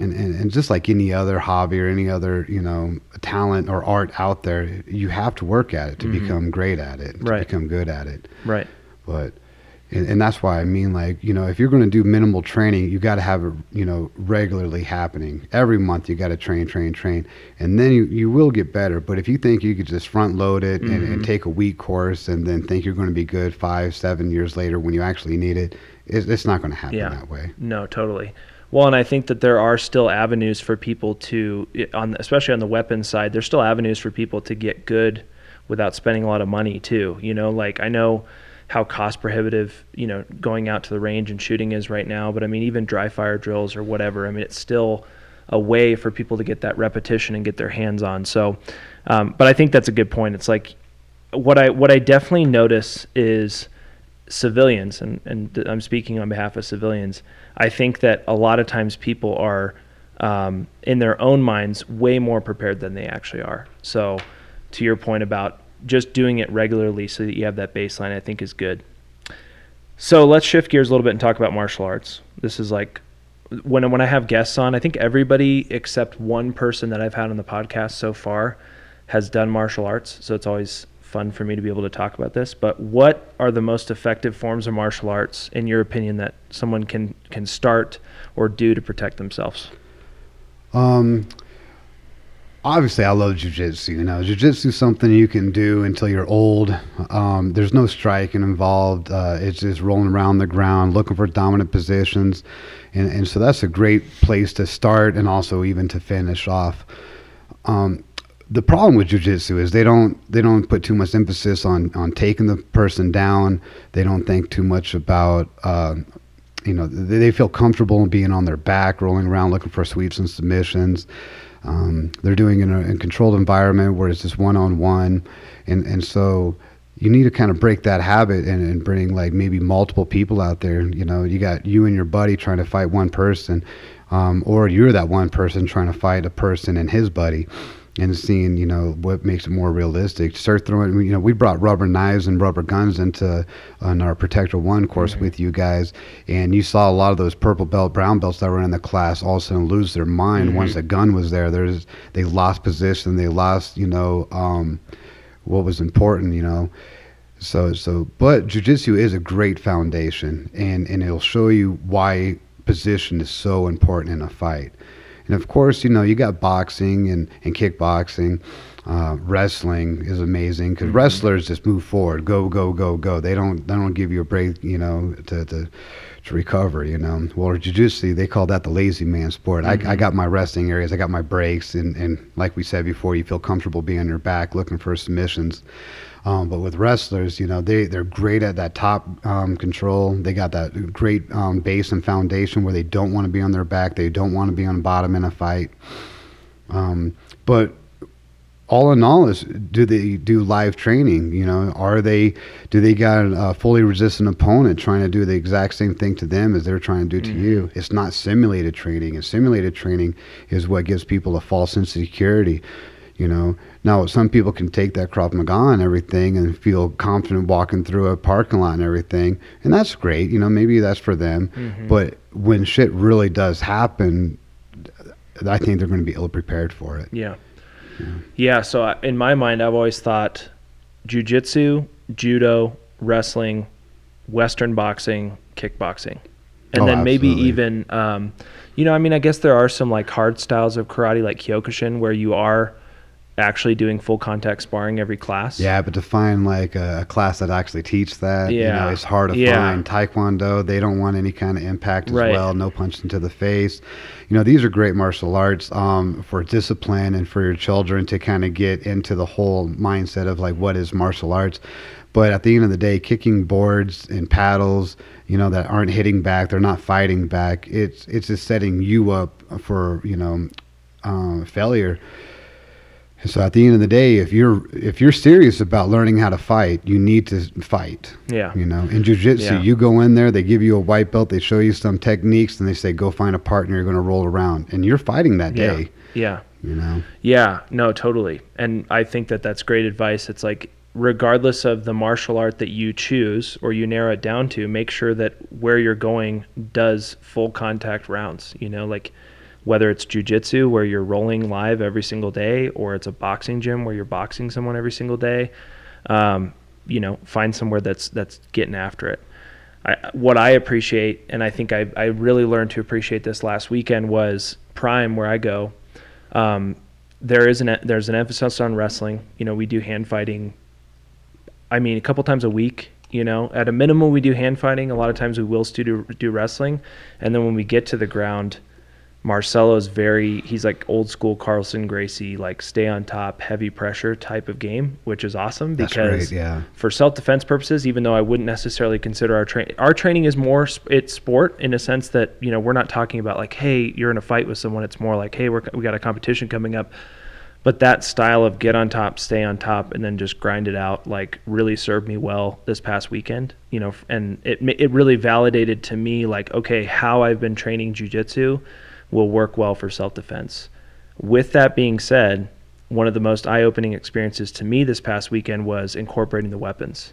[SPEAKER 2] and, and, and just like any other hobby or any other, you know, talent or art out there, you have to work at it to become great at it, to
[SPEAKER 1] Mm-hmm. Right.
[SPEAKER 2] become good at it.
[SPEAKER 1] Right.
[SPEAKER 2] But, and, and that's why I mean, like, you know, if you're going to do minimal training, you got to have it, you know, regularly happening. Every month you got to train, train, train. And then you, you will get better. But if you think you could just front load it
[SPEAKER 1] Mm-hmm.
[SPEAKER 2] and take a week course and then think you're going to be good five, seven years later when you actually need it, it's, it's not going to happen
[SPEAKER 1] Yeah.
[SPEAKER 2] that way.
[SPEAKER 1] No, totally. Well, and I think that there are still avenues for people to, on especially on the weapons side, there's still avenues for people to get good without spending a lot of money too. You know, like I know how cost prohibitive, you know, going out to the range and shooting is right now, but I mean, even dry fire drills or whatever, I mean, it's still a way for people to get that repetition and get their hands on. So, um, but I think that's a good point. It's like what I what I definitely notice is civilians, and, and I'm speaking on behalf of civilians, I think that a lot of times people are, um, in their own minds, way more prepared than they actually are. So, to your point about just doing it regularly so that you have that baseline, I think is good. So, let's shift gears a little bit and talk about martial arts. This is like when when I have guests on, I think everybody except one person that I've had on the podcast so far has done martial arts. So it's always fun for me to be able to talk about this. But what are the most effective forms of martial arts, in your opinion, that someone can can start or do to protect themselves?
[SPEAKER 2] Um, obviously, I love jujitsu. You know, jujitsu is something you can do until you're old. Um, there's no striking involved. Uh, it's just rolling around the ground, looking for dominant positions, and and so that's a great place to start, and also even to finish off. Um, the problem with jujitsu is they don't they don't put too much emphasis on on taking the person down. They don't think too much about. Uh, you know, they, they feel comfortable in being on their back, rolling around, looking for sweeps and submissions. Um, they're doing it in a, in controlled environment where it's just one on one, and and so you need to kind of break that habit and, and bring like maybe multiple people out there. You know, you got you and your buddy trying to fight one person, um, or you're that one person trying to fight a person and his buddy and seeing you know what makes it more realistic. Start throwing. You know, we brought rubber knives and rubber guns into on our Protector One course with you guys, and you saw a lot of those purple belt, brown belts that were in the class all of a sudden lose their mind once the gun was there. There's they lost position. They lost you know um, what was important. You know. So, so, but jujitsu is a great foundation, and and it'll show you why position is so important in a fight. And of course, you know, you got boxing and, and kickboxing. Uh, wrestling is amazing because wrestlers just move forward, go, go, go, go. They don't, they don't give you a break, you know, to, to, to recover, you know. Well, jiu-jitsu, they call that the lazy man sport. I, I got my resting areas, I got my breaks, and, and like we said before, you feel comfortable being on your back, looking for submissions. Um, but with wrestlers, you know, they, they're great at that top um, control. They got that great um, base and foundation where they don't want to be on their back. They don't want to be on the bottom in a fight. Um, but all in all is do they do live training you know are they do they got a fully resistant opponent trying to do the exact same thing to them as they're trying to do to you it's not simulated training and simulated training is what gives people a false sense of security you know? Now some people can take that krav maga and everything and feel confident walking through a parking lot and everything and that's great you know maybe that's for them. But when shit really does happen i think they're going to be ill prepared for it.
[SPEAKER 1] Yeah. Yeah. So I- in my mind, I've always thought jujitsu, judo, wrestling, Western boxing, kickboxing, and
[SPEAKER 2] Oh,
[SPEAKER 1] then maybe even, um, you know, I mean, I guess there are some like hard styles of karate, like Kyokushin, where you are actually doing full contact sparring every class.
[SPEAKER 2] Yeah, but to find like a, class that actually teach that, you
[SPEAKER 1] Yeah.
[SPEAKER 2] know, it's hard to
[SPEAKER 1] Yeah.
[SPEAKER 2] find. Taekwondo, they don't want any kind of impact as
[SPEAKER 1] Right.
[SPEAKER 2] well, no punch into the face. You know, these are great martial arts um, for discipline and for your children to kind of get into the whole mindset of like what is martial arts. But at the end of the day, kicking boards and paddles, you know, that aren't hitting back, they're not fighting back. It's it's just setting you up for you know uh, failure. And so at the end of the day, if you're if you're serious about learning how to fight, you need to fight.
[SPEAKER 1] Yeah.
[SPEAKER 2] You know, in jujitsu,
[SPEAKER 1] Yeah.
[SPEAKER 2] you go in there, they give you a white belt, they show you some techniques, and they say go find a partner you're going to roll around, and you're fighting that
[SPEAKER 1] Yeah.
[SPEAKER 2] day.
[SPEAKER 1] Yeah.
[SPEAKER 2] You know.
[SPEAKER 1] Yeah, no, totally. And I think that that's great advice. It's like, regardless of the martial art that you choose or you narrow it down to, make sure that where you're going does full contact rounds. You know, like whether it's jujitsu where you're rolling live every single day, or it's a boxing gym where you're boxing someone every single day. Um, you know, find somewhere that's that's getting after it. I, what I appreciate, and I think I, I really learned to appreciate this last weekend was Prime, where I go. Um, there is an there's an emphasis on wrestling. You know, we do hand fighting. I mean, a couple times a week. You know, at a minimum, we do hand fighting. A lot of times, we will still do, do wrestling, and then when we get to the ground, Marcelo's very he's like old school Carlson Gracie, like stay on top, heavy pressure type of game, which is awesome
[SPEAKER 2] That's
[SPEAKER 1] because
[SPEAKER 2] great, yeah.
[SPEAKER 1] for self defense purposes, even though I wouldn't necessarily consider our train our training is more sp- it's sport in a sense that you know we're not talking about like hey you're in a fight with someone. It's more like hey we're we got a competition coming up. But that style of get on top, stay on top, and then just grind it out, like really served me well this past weekend. You know, and it it really validated to me like okay how I've been training jujitsu will work well for self defense. With that being said, one of the most eye opening experiences to me this past weekend was incorporating the weapons.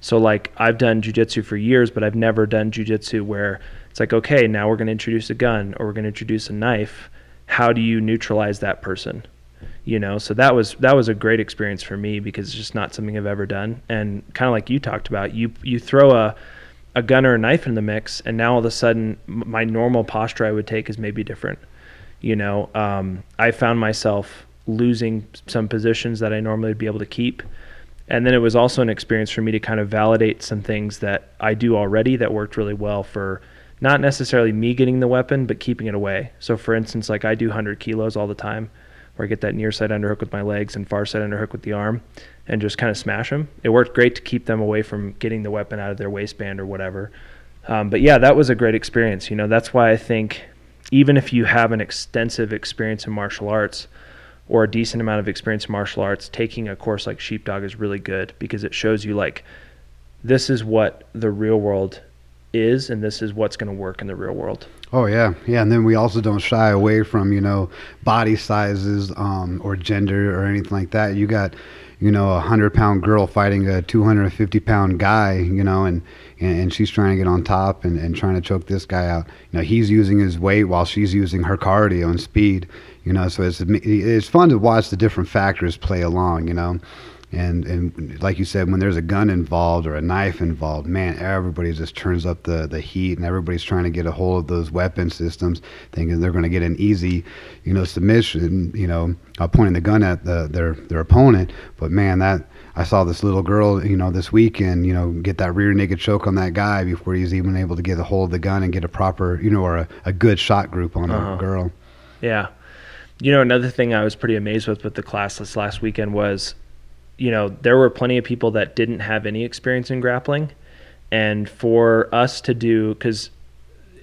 [SPEAKER 1] So like I've done jujitsu for years, but I've never done jujitsu where it's like, okay, now we're gonna introduce a gun or we're gonna introduce a knife. How do you neutralize that person? You know, so that was that was a great experience for me because it's just not something I've ever done. And kind of like you talked about, you you throw a a gun or a knife in the mix, and now all of a sudden my normal posture I would take is maybe different. You know, um, I found myself losing some positions that I normally would be able to keep. And then it was also an experience for me to kind of validate some things that I do already that worked really well for not necessarily me getting the weapon, but keeping it away. So, for instance, like I do 100 kilos all the time, where I get that near side underhook with my legs and far side underhook with the arm and just kind of smash them. It worked great to keep them away from getting the weapon out of their waistband or whatever. Um, but yeah, that was a great experience. You know, that's why I think even if you have an extensive experience in martial arts or a decent amount of experience in martial arts, taking a course like Sheepdog is really good because it shows you like this is what the real world is and this is what's going to work in the real world.
[SPEAKER 2] Oh yeah, yeah, and then we also don't shy away from you know body sizes um, or gender or anything like that. You got you know a hundred pound girl fighting a two hundred and fifty pound guy, you know, and, and and she's trying to get on top and, and trying to choke this guy out. You know, he's using his weight while she's using her cardio and speed. You know, so it's it's fun to watch the different factors play along. You know. And and like you said, when there's a gun involved or a knife involved, man, everybody just turns up the, the heat, and everybody's trying to get a hold of those weapon systems, thinking they're going to get an easy, you know, submission, you know, uh, pointing the gun at the, their their opponent. But man, that I saw this little girl, you know, this weekend, you know, get that rear naked choke on that guy before he's even able to get a hold of the gun and get a proper, you know, or a, a good shot group on
[SPEAKER 1] Uh-huh.
[SPEAKER 2] a girl.
[SPEAKER 1] Yeah. You know, another thing I was pretty amazed with with the class this last weekend was, you know, there were plenty of people that didn't have any experience in grappling. And for us to do, because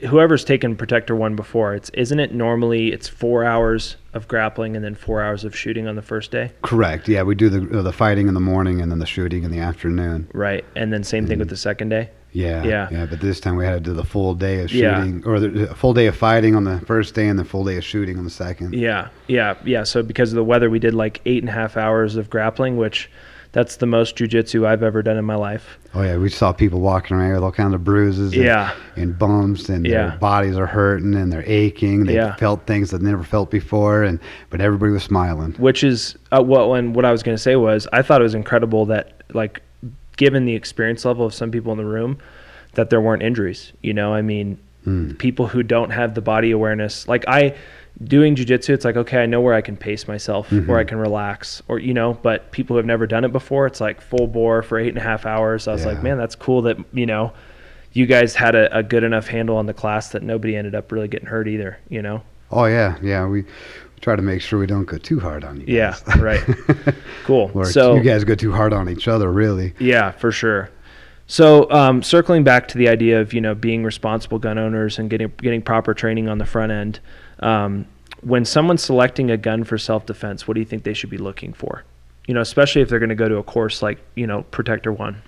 [SPEAKER 1] whoever's taken Protector One before, it's isn't it normally it's four hours of grappling and then four hours of shooting on the first day,
[SPEAKER 2] Correct. Yeah, we do the the fighting in the morning and then the shooting in the afternoon.
[SPEAKER 1] right? And then same thing with the second day.
[SPEAKER 2] Yeah,
[SPEAKER 1] Yeah.
[SPEAKER 2] yeah. But this time we had to do the full day of
[SPEAKER 1] Yeah.
[SPEAKER 2] shooting, or the full day of fighting on the first day, and the full day of shooting on the second.
[SPEAKER 1] Yeah, yeah, yeah. So because of the weather, we did like eight and a half hours of grappling, which that's the most jujitsu I've ever done in my life.
[SPEAKER 2] Oh yeah, we saw people walking around with all kinds of bruises. And,
[SPEAKER 1] Yeah.
[SPEAKER 2] and bumps, and
[SPEAKER 1] Yeah.
[SPEAKER 2] their bodies are hurting and they're aching. They
[SPEAKER 1] Yeah.
[SPEAKER 2] felt things that they never felt before, and but everybody was smiling.
[SPEAKER 1] which is uh, what when what I was going to say was I thought it was incredible that like given the experience level of some people in the room that there weren't injuries you know I mean
[SPEAKER 2] Mm.
[SPEAKER 1] people who don't have the body awareness like I doing jujitsu it's like okay I know where I can pace myself where I can relax or you know but people who have never done it before it's like full bore for eight and a half hours I was like man that's cool that you know you guys had a, a good enough handle on the class that nobody ended up really getting hurt either you know
[SPEAKER 2] Oh yeah, yeah. We try to make sure we don't go too hard on you.
[SPEAKER 1] Yeah,
[SPEAKER 2] guys.
[SPEAKER 1] right. Cool.
[SPEAKER 2] or
[SPEAKER 1] So-
[SPEAKER 2] you guys go too hard on each other, really.
[SPEAKER 1] Yeah, for sure. So, um, circling back to the idea of you know being responsible gun owners and getting getting proper training on the front end, um, when someone's selecting a gun for self defense, what do you think they should be looking for? You know, especially if they're going to go to a course like you know Protector One.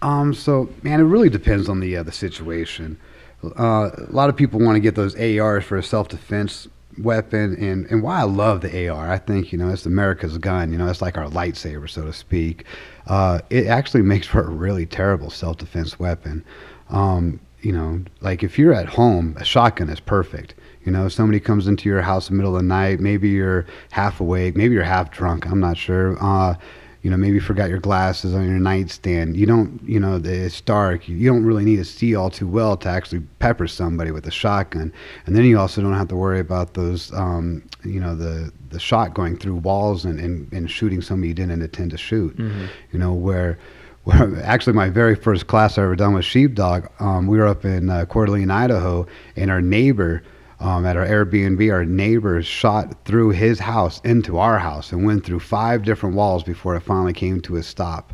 [SPEAKER 2] Um, so man, it really depends on the uh, the situation. Uh, a lot of people want to get those ARs for self defense weapon, and and why I love the AR, I think you know it's America's gun. You know, it's like our lightsaber, so to speak. Uh, it actually makes for a really terrible self defense weapon. Um, you know, like if you're at home, a shotgun is perfect. You know, if somebody comes into your house in the middle of the night, maybe you're half awake, maybe you're half drunk, I'm not sure. Uh, you know, maybe forgot your glasses on your nightstand. You don't, you know, it's dark. You don't really need to see all too well to actually pepper somebody with a shotgun. And then you also don't have to worry about those, um, you know, the the shot going through walls and, and, and shooting somebody you didn't intend to shoot. You know, where where actually my very first class I ever done was sheepdog. Um, we were up in uh, Coeur d'Alene, Idaho, and our neighbor um, at our Airbnb, our neighbors shot through his house into our house and went through five different walls before it finally came to a stop.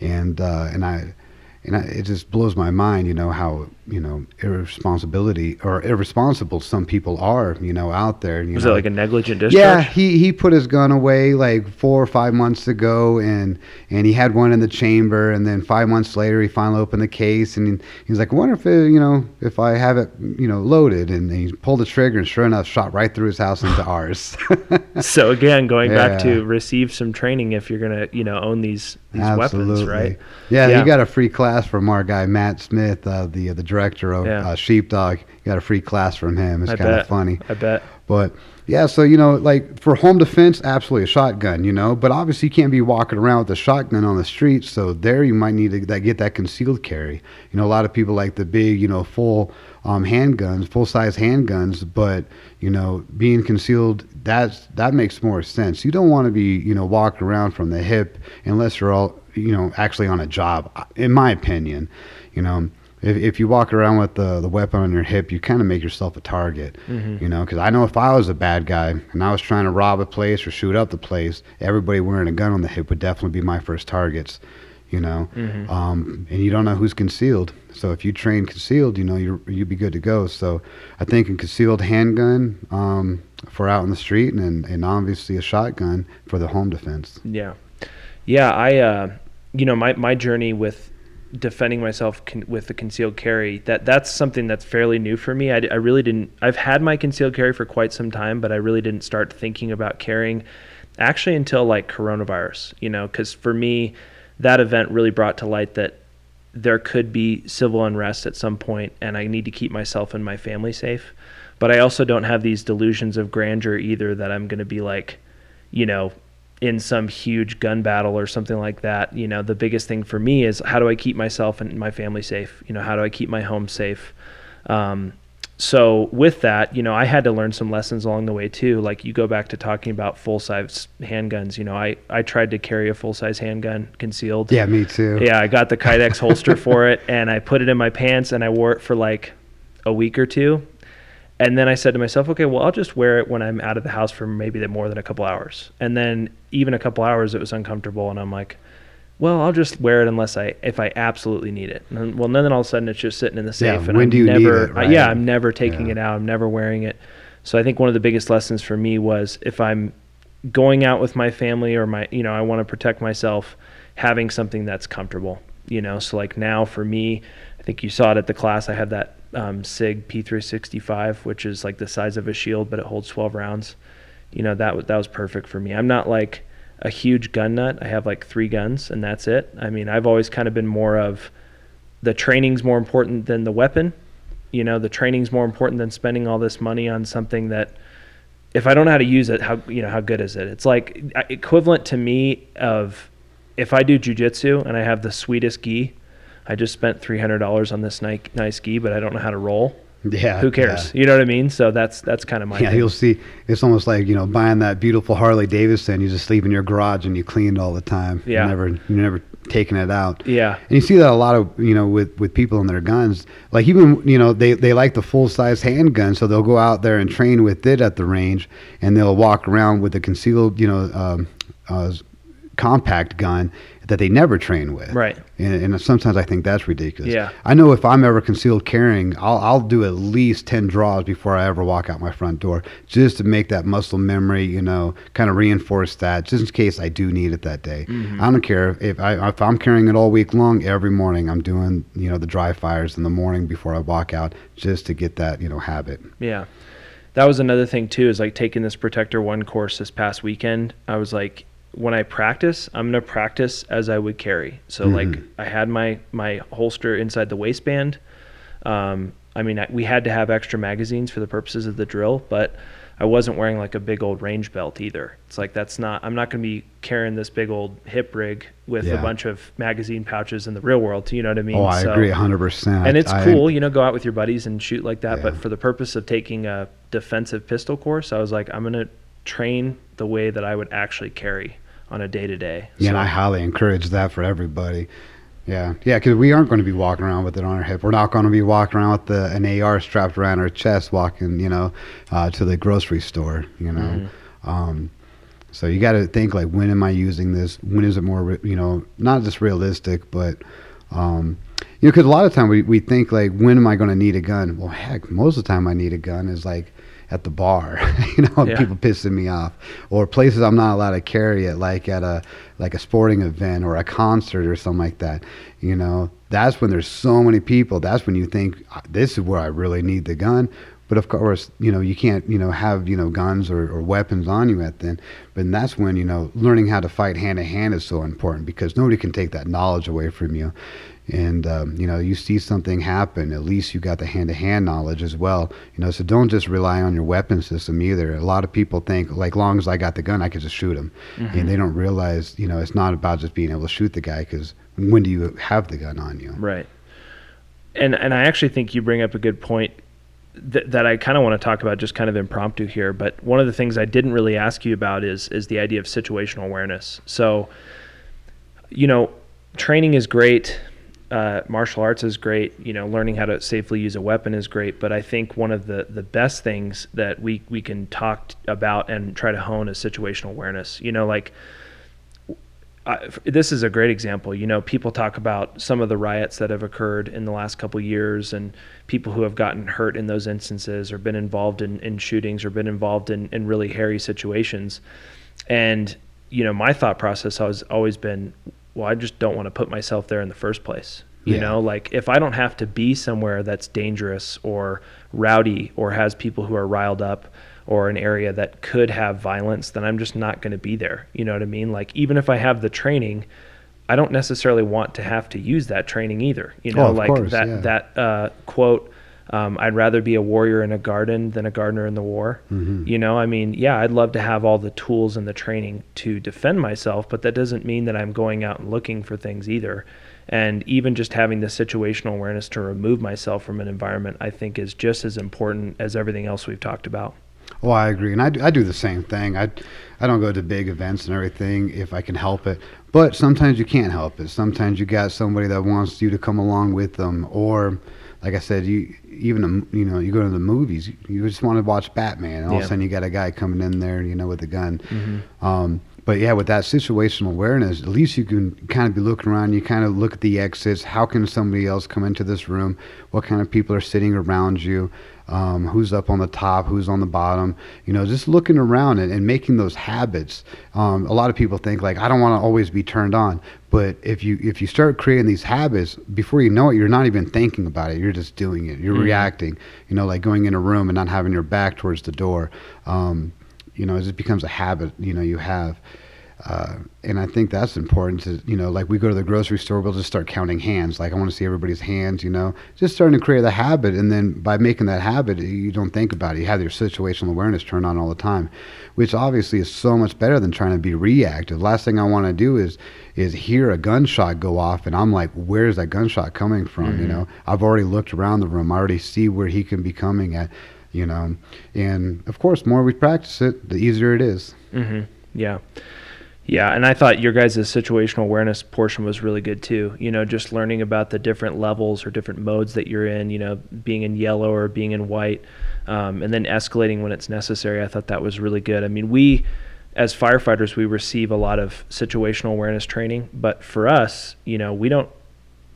[SPEAKER 2] And uh, and I and I, it just blows my mind, you know, how you know irresponsibility or irresponsible some people are, you know, out there. You
[SPEAKER 1] Was
[SPEAKER 2] know,
[SPEAKER 1] it like a negligent discharge?
[SPEAKER 2] yeah, he he put his gun away like four or five months ago, and and he had one in the chamber, and then five months later he finally opened the case, and he was like, I wonder if it, you know if I have it you know loaded, and he pulled the trigger, and sure enough, shot right through his house into ours.
[SPEAKER 1] So again, going back to receive some training if you're gonna you know own these these weapons, right?
[SPEAKER 2] Yeah,
[SPEAKER 1] Yeah.
[SPEAKER 2] he got a free class from our guy Matt Smith, uh, the the director of
[SPEAKER 1] Yeah.
[SPEAKER 2] uh, Sheepdog. He got a free class from him. It's kind of funny.
[SPEAKER 1] I bet.
[SPEAKER 2] But yeah, so you know, like for home defense, absolutely a shotgun, you know. But obviously, you can't be walking around with a shotgun on the street. So there, you might need to that, get that concealed carry. You know, a lot of people like the big, you know, full um, handguns, full size handguns. But you know, being concealed, that's that makes more sense. You don't want to be, you know, walking around from the hip unless you're all, you know, actually on a job. In my opinion, you know if, if you walk around with the, the weapon on your hip, you kind of make yourself a target, you know. Because I know if I was a bad guy and I was trying to rob a place or shoot up the place, everybody wearing a gun on the hip would definitely be my first targets, you know. Um, and you don't know who's concealed, so if you train concealed, you know you you'd be good to go. So I think a concealed handgun um, for out in the street, and and obviously a shotgun for the home defense.
[SPEAKER 1] Yeah, yeah. I, uh, you know, my my journey with defending myself con- with the concealed carry that that's something that's fairly new for me. I, I really didn't. I've had my concealed carry for quite some time, but I really didn't start thinking about carrying actually until like coronavirus. You know, because for me, that event really brought to light that there could be civil unrest at some point, and I need to keep myself and my family safe. But I also don't have these delusions of grandeur either that I'm going to be like, you know, in some huge gun battle or something like that. You know, the biggest thing for me is how do I keep myself and my family safe? You know, how do I keep my home safe? Um, so with that, you know, I had to learn some lessons along the way too. Like you go back to talking about full size handguns. You know, I I tried to carry a full size handgun concealed.
[SPEAKER 2] Yeah, me too.
[SPEAKER 1] Yeah, I got the Kydex holster for it, and I put it in my pants, and I wore it for like a week or two, and then I said to myself, okay, well, I'll just wear it when I'm out of the house for maybe more than a couple hours, and then even a couple hours, it was uncomfortable, and I'm like, well, I'll just wear it unless I if I absolutely need it. And then, well, then all of a sudden it's just sitting in the
[SPEAKER 2] Yeah,
[SPEAKER 1] safe, and
[SPEAKER 2] when
[SPEAKER 1] I'm
[SPEAKER 2] do you need
[SPEAKER 1] never,
[SPEAKER 2] it,
[SPEAKER 1] I- yeah, I'm never taking
[SPEAKER 2] Yeah.
[SPEAKER 1] it out. I'm never wearing it. So I think one of the biggest lessons for me was if I'm going out with my family or my, you know, I want to protect myself, having something that's comfortable. You know, so like now for me, I think you saw it at the class. I have that um, Sig P365, which is like the size of a shield, but it holds 12 rounds. You know, that that was perfect for me. I'm not like a huge gun nut. I have like three guns, and that's it. I mean, I've always kind of been more of the training's more important than the weapon. You know, the training's more important than spending all this money on something that if I don't know how to use it, how you know how good is it? It's like equivalent to me of if I do jujitsu and I have the sweetest gi, I just spent three hundred dollars on this nice, nice gi, but I don't know how to roll.
[SPEAKER 2] Yeah.
[SPEAKER 1] Who cares? You know what I mean? So that's that's kind of my
[SPEAKER 2] Yeah,
[SPEAKER 1] thing.
[SPEAKER 2] you'll see. It's almost like you know buying that beautiful Harley Davidson. You just leave in your garage and you clean it all the time.
[SPEAKER 1] Yeah.
[SPEAKER 2] You're never, you're never taking it out.
[SPEAKER 1] yeah,
[SPEAKER 2] And you see that a lot of you know with with people and their guns. Like even you know they they like the full size handgun, so they'll go out there and train with it at the range, and they'll walk around with a concealed you know um, uh, compact gun that they never train with.
[SPEAKER 1] right.
[SPEAKER 2] And, and sometimes I think that's ridiculous.
[SPEAKER 1] Yeah.
[SPEAKER 2] I know if I'm ever concealed carrying, I'll, I'll do at least 10 draws before I ever walk out my front door just to make that muscle memory, you know, kind of reinforce that just in case I do need it that day.
[SPEAKER 1] Mm-hmm.
[SPEAKER 2] I don't care if, I, if I'm carrying it all week long, every morning I'm doing, you know, the dry fires in the morning before I walk out just to get that, you know, habit.
[SPEAKER 1] Yeah. That was another thing too, is like taking this Protector One course this past weekend. I was like, when I practice, I'm gonna practice as I would carry. So like
[SPEAKER 2] Mhm.
[SPEAKER 1] I had my my holster inside the waistband. Um, I mean, I, we had to have extra magazines for the purposes of the drill, but I wasn't wearing like a big old range belt either. It's like that's not. I'm not gonna be carrying this big old hip rig with a bunch of magazine pouches in the real world. You know what I mean?
[SPEAKER 2] oh, I
[SPEAKER 1] So-
[SPEAKER 2] agree 100%.
[SPEAKER 1] and it's
[SPEAKER 2] I-
[SPEAKER 1] cool, you know, go out with your buddies and shoot like that. But for the purpose of taking a defensive pistol course, I was like, I'm gonna train the way that I would actually carry on a day to day.
[SPEAKER 2] Yeah, and I highly encourage that for everybody. Yeah, yeah, because we aren't going to be walking around with it on our hip. We're not going to be walking around with the, an AR strapped around our chest, walking, you know, uh, to the grocery store. You know,
[SPEAKER 1] Mm-hmm.
[SPEAKER 2] um, so you got to think like, when am I using this? When is it more, you know, not just realistic, but um, you know, because a lot of time we, we think like, when am I going to need a gun? Well, heck, most of the time I need a gun is like at the bar, you know,
[SPEAKER 1] Yeah.
[SPEAKER 2] people pissing me off, or places I'm not allowed to carry it, like at a like a sporting event or a concert or something like that. You know, that's when there's so many people. That's when you think "Ah, this is where I really need the gun. But of course, you know, you can't, you know, have, you know, guns or, or weapons on you at then. But that's when, you know, learning how to fight hand to hand is so important because nobody can take that knowledge away from you. And, um, you know, you see something happen, at least you got the hand to hand knowledge as well. You know, so don't just rely on your weapon system either. A lot of people think, like, long as I got the gun, I could just shoot him. And they don't realize, you know, it's not about just being able to shoot the guy because when do you have the gun on you?
[SPEAKER 1] Right. And and I actually think you bring up a good point that, that I kind of want to talk about just kind of impromptu here. But one of the things I didn't really ask you about is is the idea of situational awareness. So, you know, training is great. Uh, martial arts is great. You know, learning how to safely use a weapon is great. But I think one of the the best things that we we can talk about and try to hone is situational awareness. You know, like I, this is a great example. You know, people talk about some of the riots that have occurred in the last couple years and people who have gotten hurt in those instances or been involved in, in shootings or been involved in, in really hairy situations. And, you know, my thought process has always been, well, I just don't want to put myself there in the first place. You
[SPEAKER 2] Yeah.
[SPEAKER 1] know, like if I don't have to be somewhere that's dangerous or rowdy or has people who are riled up or an area that could have violence, then I'm just not going to be there. You know what I mean? Like even if I have the training, I don't necessarily want to have to use that training either. You know,
[SPEAKER 2] Oh,
[SPEAKER 1] like
[SPEAKER 2] course,
[SPEAKER 1] that
[SPEAKER 2] yeah.
[SPEAKER 1] that uh, quote. Um, I'd rather be a warrior in a garden than a gardener in the war.
[SPEAKER 2] Mhm.
[SPEAKER 1] You know, I mean, yeah, I'd love to have all the tools and the training to defend myself, but that doesn't mean that I'm going out and looking for things either. And even just having the situational awareness to remove myself from an environment, I think, is just as important as everything else we've talked about.
[SPEAKER 2] Oh, I agree, and I do, I do the same thing. I I don't go to big events and everything if I can help it, but sometimes you can't help it. Sometimes you got somebody that wants you to come along with them, or like I said, you even you know you go to the movies, you just want to watch Batman, and all of a sudden you got a guy coming in there, you know, with a gun.
[SPEAKER 1] Mm-hmm.
[SPEAKER 2] Um, but yeah, with that situational awareness, at least you can kind of be looking around. You kind of look at the exits. How can somebody else come into this room? What kind of people are sitting around you? Um, who's up on the top? Who's on the bottom? You know, just looking around and, and making those habits. Um, a lot of people think like, I don't want to always be turned on. But if you if you start creating these habits, before you know it, you're not even thinking about it. You're just doing it. You're mm-hmm. reacting. You know, like going in a room and not having your back towards the door. Um, you know, it just becomes a habit. You know, you have. Uh, and I think that's important to, you know, like we go to the grocery store, we'll just start counting hands. Like I want to see everybody's hands, you know, just starting to create the habit. And then by making that habit, you don't think about it. You have your situational awareness turned on all the time, which obviously is so much better than trying to be reactive. Last thing I want to do is, is hear a gunshot go off and I'm like, where's that gunshot coming from? Mm-hmm. You know, I've already looked around the room. I already see where he can be coming at, you know, and of course, more we practice it, the easier it is.
[SPEAKER 1] Mm-hmm. Yeah. Yeah, and I thought your guys' situational awareness portion was really good too. You know, just learning about the different levels or different modes that you're in, you know, being in yellow or being in white, um, and then escalating when it's necessary. I thought that was really good. I mean, we, as firefighters, we receive a lot of situational awareness training, but for us, you know, we don't.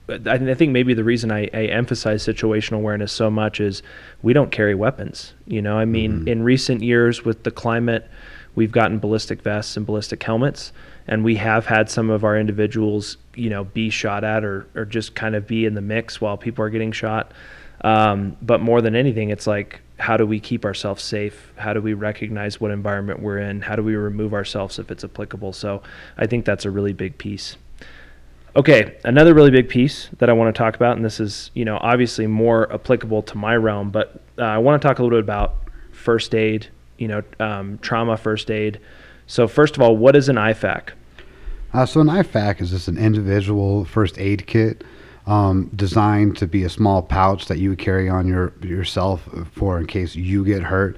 [SPEAKER 1] I think maybe the reason I, I emphasize situational awareness so much is we don't carry weapons. You know, I mean, mm-hmm. in recent years with the climate we've gotten ballistic vests and ballistic helmets and we have had some of our individuals you know be shot at or, or just kind of be in the mix while people are getting shot. Um, but more than anything it's like how do we keep ourselves safe? How do we recognize what environment we're in? How do we remove ourselves if it's applicable? So i think that's a really big piece okay another really big piece that i want to talk about and this is you know obviously more applicable to my realm but uh, i want to talk a little bit about first aid you know, um, trauma first aid. So first of all, what is an IFAK?
[SPEAKER 2] Uh, so an IFAK is just an individual first aid kit um, designed to be a small pouch that you would carry on your yourself for in case you get hurt.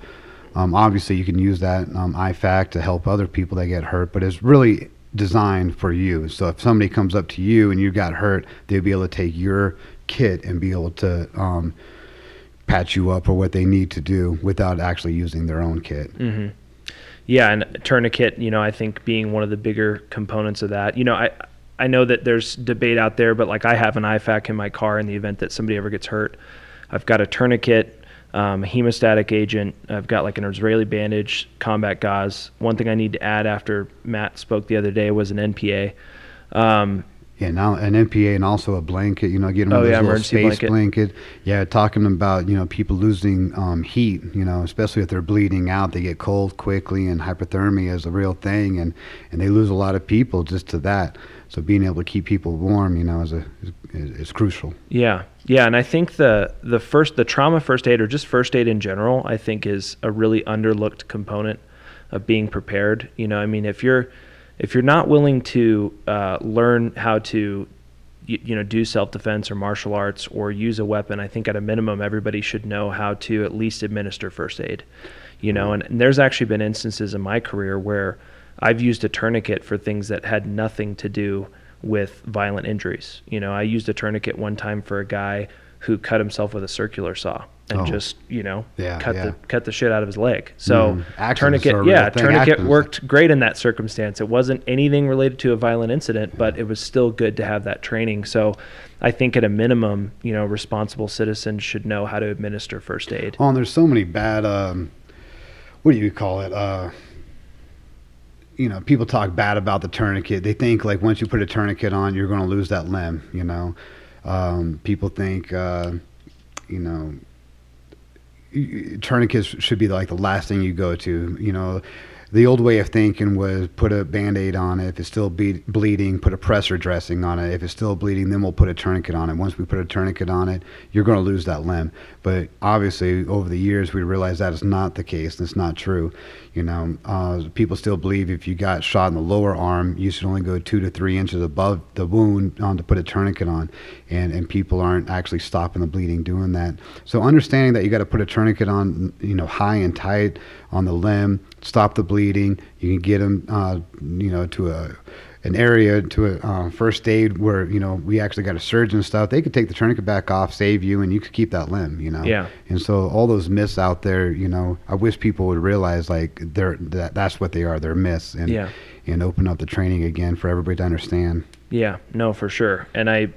[SPEAKER 2] Um, obviously, you can use that um, IFAK to help other people that get hurt, but it's really designed for you. So if somebody comes up to you and you got hurt, they'll be able to take your kit and be able to um, patch you up or what they need to do without actually using their own kit.
[SPEAKER 1] Mm-hmm. Yeah, and tourniquet, you know, I think being one of the bigger components of that. You know, I I know that there's debate out there, but like I have an IFAK in my car in the event that somebody ever gets hurt. I've got a tourniquet, um, a hemostatic agent. I've got like an Israeli bandage, combat gauze. One thing I need to add after Matt spoke the other day was an NPA. Um,
[SPEAKER 2] yeah, now an NPA and also a blanket. You know, getting oh, yeah, little space blanket. blanket. Yeah, talking about you know people losing um, heat. You know, especially if they're bleeding out, they get cold quickly, and hypothermia is a real thing, and and they lose a lot of people just to that. So being able to keep people warm, you know, is a is, is crucial.
[SPEAKER 1] Yeah, yeah, and I think the the first the trauma first aid or just first aid in general, I think is a really underlooked component of being prepared. You know, I mean, if you're if you're not willing to uh, learn how to you, you, know do self-defense or martial arts or use a weapon i think at a minimum everybody should know how to at least administer first aid you know and, and there's actually been instances in my career where i've used a tourniquet for things that had nothing to do with violent injuries you know i used a tourniquet one time for a guy who cut himself with a circular saw and oh. just you know yeah, cut yeah. the cut the shit out of his leg. So mm, tourniquet, yeah, tourniquet worked great in that circumstance. It wasn't anything related to a violent incident, yeah. but it was still good to have that training. So I think at a minimum, you know, responsible citizens should know how to administer first aid.
[SPEAKER 2] Oh, and there's so many bad. Um, what do you call it? Uh, you know, people talk bad about the tourniquet. They think like once you put a tourniquet on, you're going to lose that limb. You know, um, people think. Uh, you know, tourniquets should be like the last thing you go to. You know, the old way of thinking was put a band-aid on it if it's still be- bleeding put a pressure dressing on it if it's still bleeding then we'll put a tourniquet on it once we put a tourniquet on it you're going to lose that limb but obviously over the years we realized that is not the case and it's not true you know. Uh, people still believe if you got shot in the lower arm you should only go two to three inches above the wound um, to put a tourniquet on. And, and people aren't actually stopping the bleeding doing that. So understanding that you got to put a tourniquet on you know high and tight on the limb, stop the bleeding. You can get them, uh, you know, to a an area to a uh, first aid where you know we actually got a surgeon and stuff. They could take the tourniquet back off, save you, and you could keep that limb. You know.
[SPEAKER 1] Yeah.
[SPEAKER 2] And so all those myths out there, you know, I wish people would realize like they're that that's what they are. They're myths. And
[SPEAKER 1] yeah.
[SPEAKER 2] and open up the training again for everybody to understand.
[SPEAKER 1] Yeah, no, for sure. And I,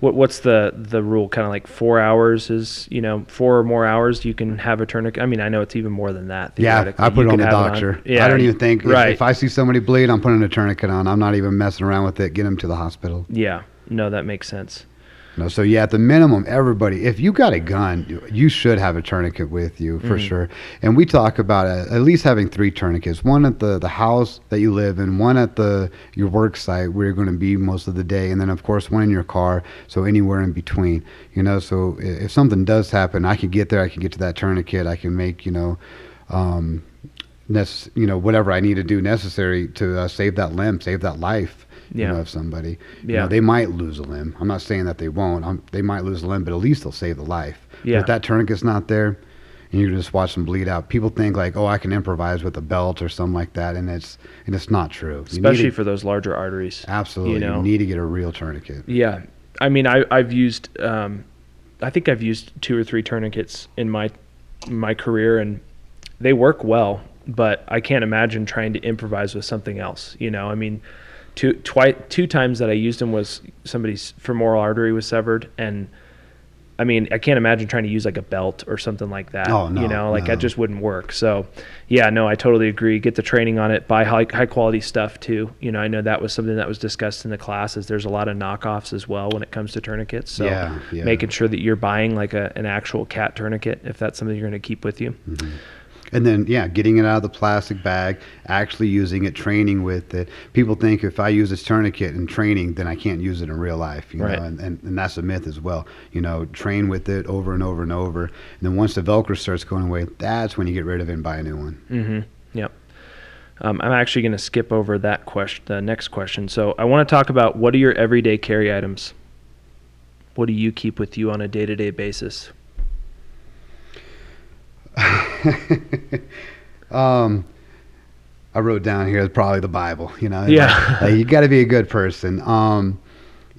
[SPEAKER 1] what what's the the rule? Kind of like four hours is you know four or more hours you can have a tourniquet. I mean, I know it's even more than that.
[SPEAKER 2] Yeah. I put
[SPEAKER 1] You
[SPEAKER 2] it on the doctor.
[SPEAKER 1] yeah,
[SPEAKER 2] I don't even think if- if, I see somebody bleed, I'm putting a tourniquet on. I'm not even messing around with it. Get them to the hospital.
[SPEAKER 1] yeah, no, that makes sense.
[SPEAKER 2] No, so yeah, at the minimum, everybody, if you got a gun, you- should have a tourniquet with you for
[SPEAKER 1] Mhm.
[SPEAKER 2] sure. And we talk about uh, at least having three tourniquets: one at the the house that you live in, one at the your work site where you're going to be most of the day, and then of course one in your car. So anywhere in between, you know. So if something does happen, I can get there. I can get to that tourniquet. I can make you know. Um, you know whatever I need to do necessary to uh, save that limb, save that life, you know, of somebody. You
[SPEAKER 1] Yeah.
[SPEAKER 2] know, they might lose a limb. I'm not saying that they won't. i they might lose a limb, but at least they'll save the life. But
[SPEAKER 1] Yeah.
[SPEAKER 2] If that tourniquet's not there, and you just watch them bleed out, people think like, oh, I can improvise with a belt or something like that, and it's and it's not true. You
[SPEAKER 1] Especially
[SPEAKER 2] to-
[SPEAKER 1] for those larger arteries.
[SPEAKER 2] absolutely, you,
[SPEAKER 1] know.
[SPEAKER 2] need to get a real tourniquet.
[SPEAKER 1] Yeah, I mean, I I've used, um, I think I've used two or three tourniquets in my my career, and they work well. But I can't imagine trying to improvise with something else. You know, I mean, two twi- two times that I used them was somebody's femoral artery was severed, and I mean, I can't imagine trying to use like a belt or something like that.
[SPEAKER 2] Oh, no,
[SPEAKER 1] you know, like that just wouldn't work. So, yeah, no, I totally agree. Get the training on it. Buy high high quality stuff too. You know, I know that was something that was discussed in the classes. There's a lot of knockoffs as well when it comes to tourniquets. So,
[SPEAKER 2] Yeah, yeah.
[SPEAKER 1] making sure that you're buying like a, an actual cat tourniquet if that's something you're going to keep with you. Mm-hmm.
[SPEAKER 2] And then, yeah, getting it out of the plastic bag, actually using it, training with it. People think if I use this tourniquet in training, then I can't use it in real life. You
[SPEAKER 1] Right.
[SPEAKER 2] know, and, and, and that's a myth as well. You know, train with it over and over and over. And then once the Velcro starts going away, that's when you get rid of it and buy a new one.
[SPEAKER 1] Mm-hmm. Yep. Um, I'm actually going to skip over that question, the next question. So I want to talk about what are your everyday carry items? What do you keep with you on a day-to-day basis?
[SPEAKER 2] um, I wrote down here probably the Bible. You know,
[SPEAKER 1] Yeah.
[SPEAKER 2] like, you got to be a good person. Um,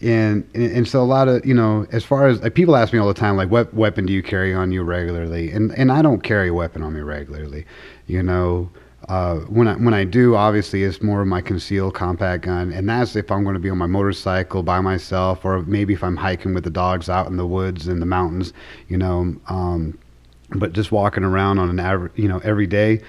[SPEAKER 2] and, and and so a lot of you know, as far as like, people ask me all the time, like, what weapon do you carry on you regularly? And and I don't carry a weapon on me regularly. You know, uh, when I when I do, obviously it's more of my concealed compact gun, and that's if I'm going to be on my motorcycle by myself, or maybe if I'm hiking with the dogs out in the woods and the mountains. You know. Um, but just walking around on an average, you know, every day,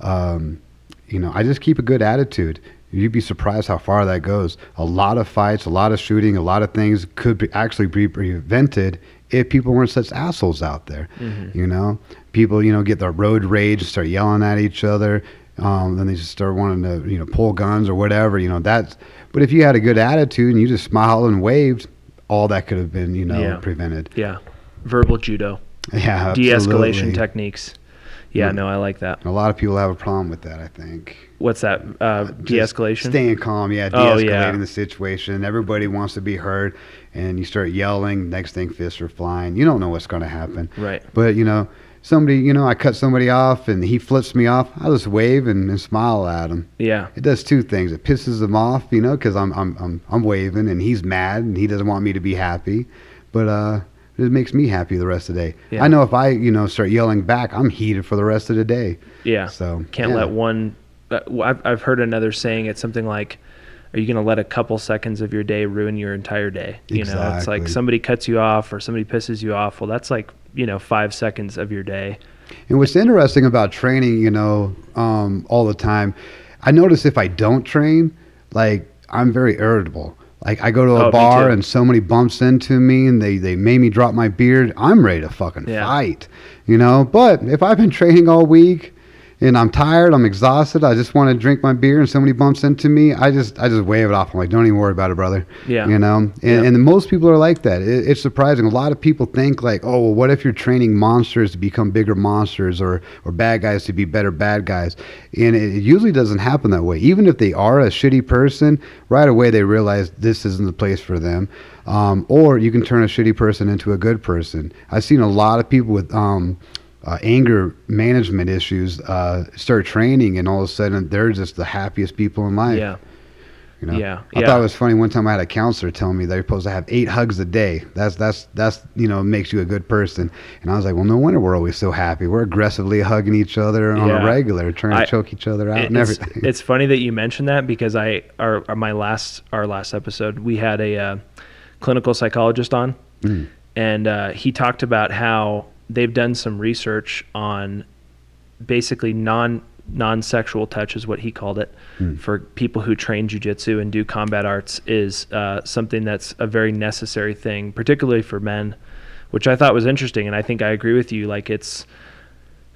[SPEAKER 2] um, you know, I just keep a good attitude. You'd be surprised how far that goes. A lot of fights, a lot of shooting, a lot of things could be actually be prevented if people weren't such assholes out there.
[SPEAKER 1] Mhm.
[SPEAKER 2] You know, people, you know, get their road rage, start yelling at each other. Um, then they just start wanting to, you know, pull guns or whatever. You know, that's. But if you had a good attitude and you just smiled and waved, all that could have been, you know,
[SPEAKER 1] Yeah.
[SPEAKER 2] prevented.
[SPEAKER 1] Yeah. Verbal judo,
[SPEAKER 2] Yeah,
[SPEAKER 1] de-escalation
[SPEAKER 2] absolutely.
[SPEAKER 1] techniques. Yeah,
[SPEAKER 2] Yeah.
[SPEAKER 1] no, I like that.
[SPEAKER 2] A lot of people have a problem with that, I think.
[SPEAKER 1] What's that? Uh,
[SPEAKER 2] Just
[SPEAKER 1] de-escalation.
[SPEAKER 2] Staying calm, yeah,
[SPEAKER 1] Oh,
[SPEAKER 2] de-escalating
[SPEAKER 1] yeah.
[SPEAKER 2] the situation. Everybody wants to be heard, and you start yelling. Next thing, fists are flying. You don't know what's going to happen.
[SPEAKER 1] Right.
[SPEAKER 2] But you know, somebody, you know, I cut somebody off, and he flips me off. I just wave and, and smile at him.
[SPEAKER 1] Yeah.
[SPEAKER 2] It does two things. It pisses him off, you know, because I'm, I'm I'm I'm waving, and he's mad, and he doesn't want me to be happy. But uh, it makes me happy the rest of the day.
[SPEAKER 1] Yeah.
[SPEAKER 2] I know if I, you know, start yelling back, I'm heated for the rest of the day.
[SPEAKER 1] Yeah.
[SPEAKER 2] So
[SPEAKER 1] Can't
[SPEAKER 2] yeah.
[SPEAKER 1] let one. Uh, I've I've heard another saying. It's something like, "Are you going to let a couple seconds of your day ruin your entire day?" You know, it's like somebody cuts you off or somebody pisses you off. Well, that's like you know five seconds of your day.
[SPEAKER 2] And what's interesting about training, you know, um, all the time, I notice if I don't train, like I'm very irritable. Like I go to
[SPEAKER 1] Oh,
[SPEAKER 2] a
[SPEAKER 1] me
[SPEAKER 2] bar and somebody bumps into me and they, they made me drop my beard, I'm ready to fucking
[SPEAKER 1] Yeah.
[SPEAKER 2] fight. You know? But if I've been training all week and I'm tired, I'm exhausted, I just want to drink my beer and somebody bumps into me, I just I just wave it off. I'm like, don't even worry about it, brother.
[SPEAKER 1] Yeah.
[SPEAKER 2] You know? And,
[SPEAKER 1] Yeah.
[SPEAKER 2] and most people are like that. It, it's surprising. A lot of people think like, oh, well, what if you're training monsters to become bigger monsters or or bad guys to be better bad guys? And it, it usually doesn't happen that way. Even if they are a shitty person, right away they realize this isn't the place for them. Um, or you can turn a shitty person into a good person. I've seen a lot of people with um, uh, anger management issues uh, start training, and all of a sudden they're just the happiest people in life.
[SPEAKER 1] Yeah.
[SPEAKER 2] You know?
[SPEAKER 1] Yeah,
[SPEAKER 2] I
[SPEAKER 1] yeah.
[SPEAKER 2] thought it was funny. One time I had a counselor tell me they're supposed to have eight hugs a day. That's that's that's you know makes you a good person. And I was like, well, no wonder we're always so happy. We're aggressively hugging each other on
[SPEAKER 1] Yeah.
[SPEAKER 2] a regular, trying to
[SPEAKER 1] I-
[SPEAKER 2] choke each other out
[SPEAKER 1] It-
[SPEAKER 2] and
[SPEAKER 1] it's,
[SPEAKER 2] everything.
[SPEAKER 1] it's funny that you mentioned that because I our, our my last our last episode we had a uh, clinical psychologist on,
[SPEAKER 2] Mm.
[SPEAKER 1] and uh, he talked about how they've done some research on basically non non-sexual touch is what he called it
[SPEAKER 2] Hmm.
[SPEAKER 1] for people who train jujitsu and do combat arts is uh, something that's a very necessary thing, particularly for men, which I thought was interesting, and I think I agree with you. Like it's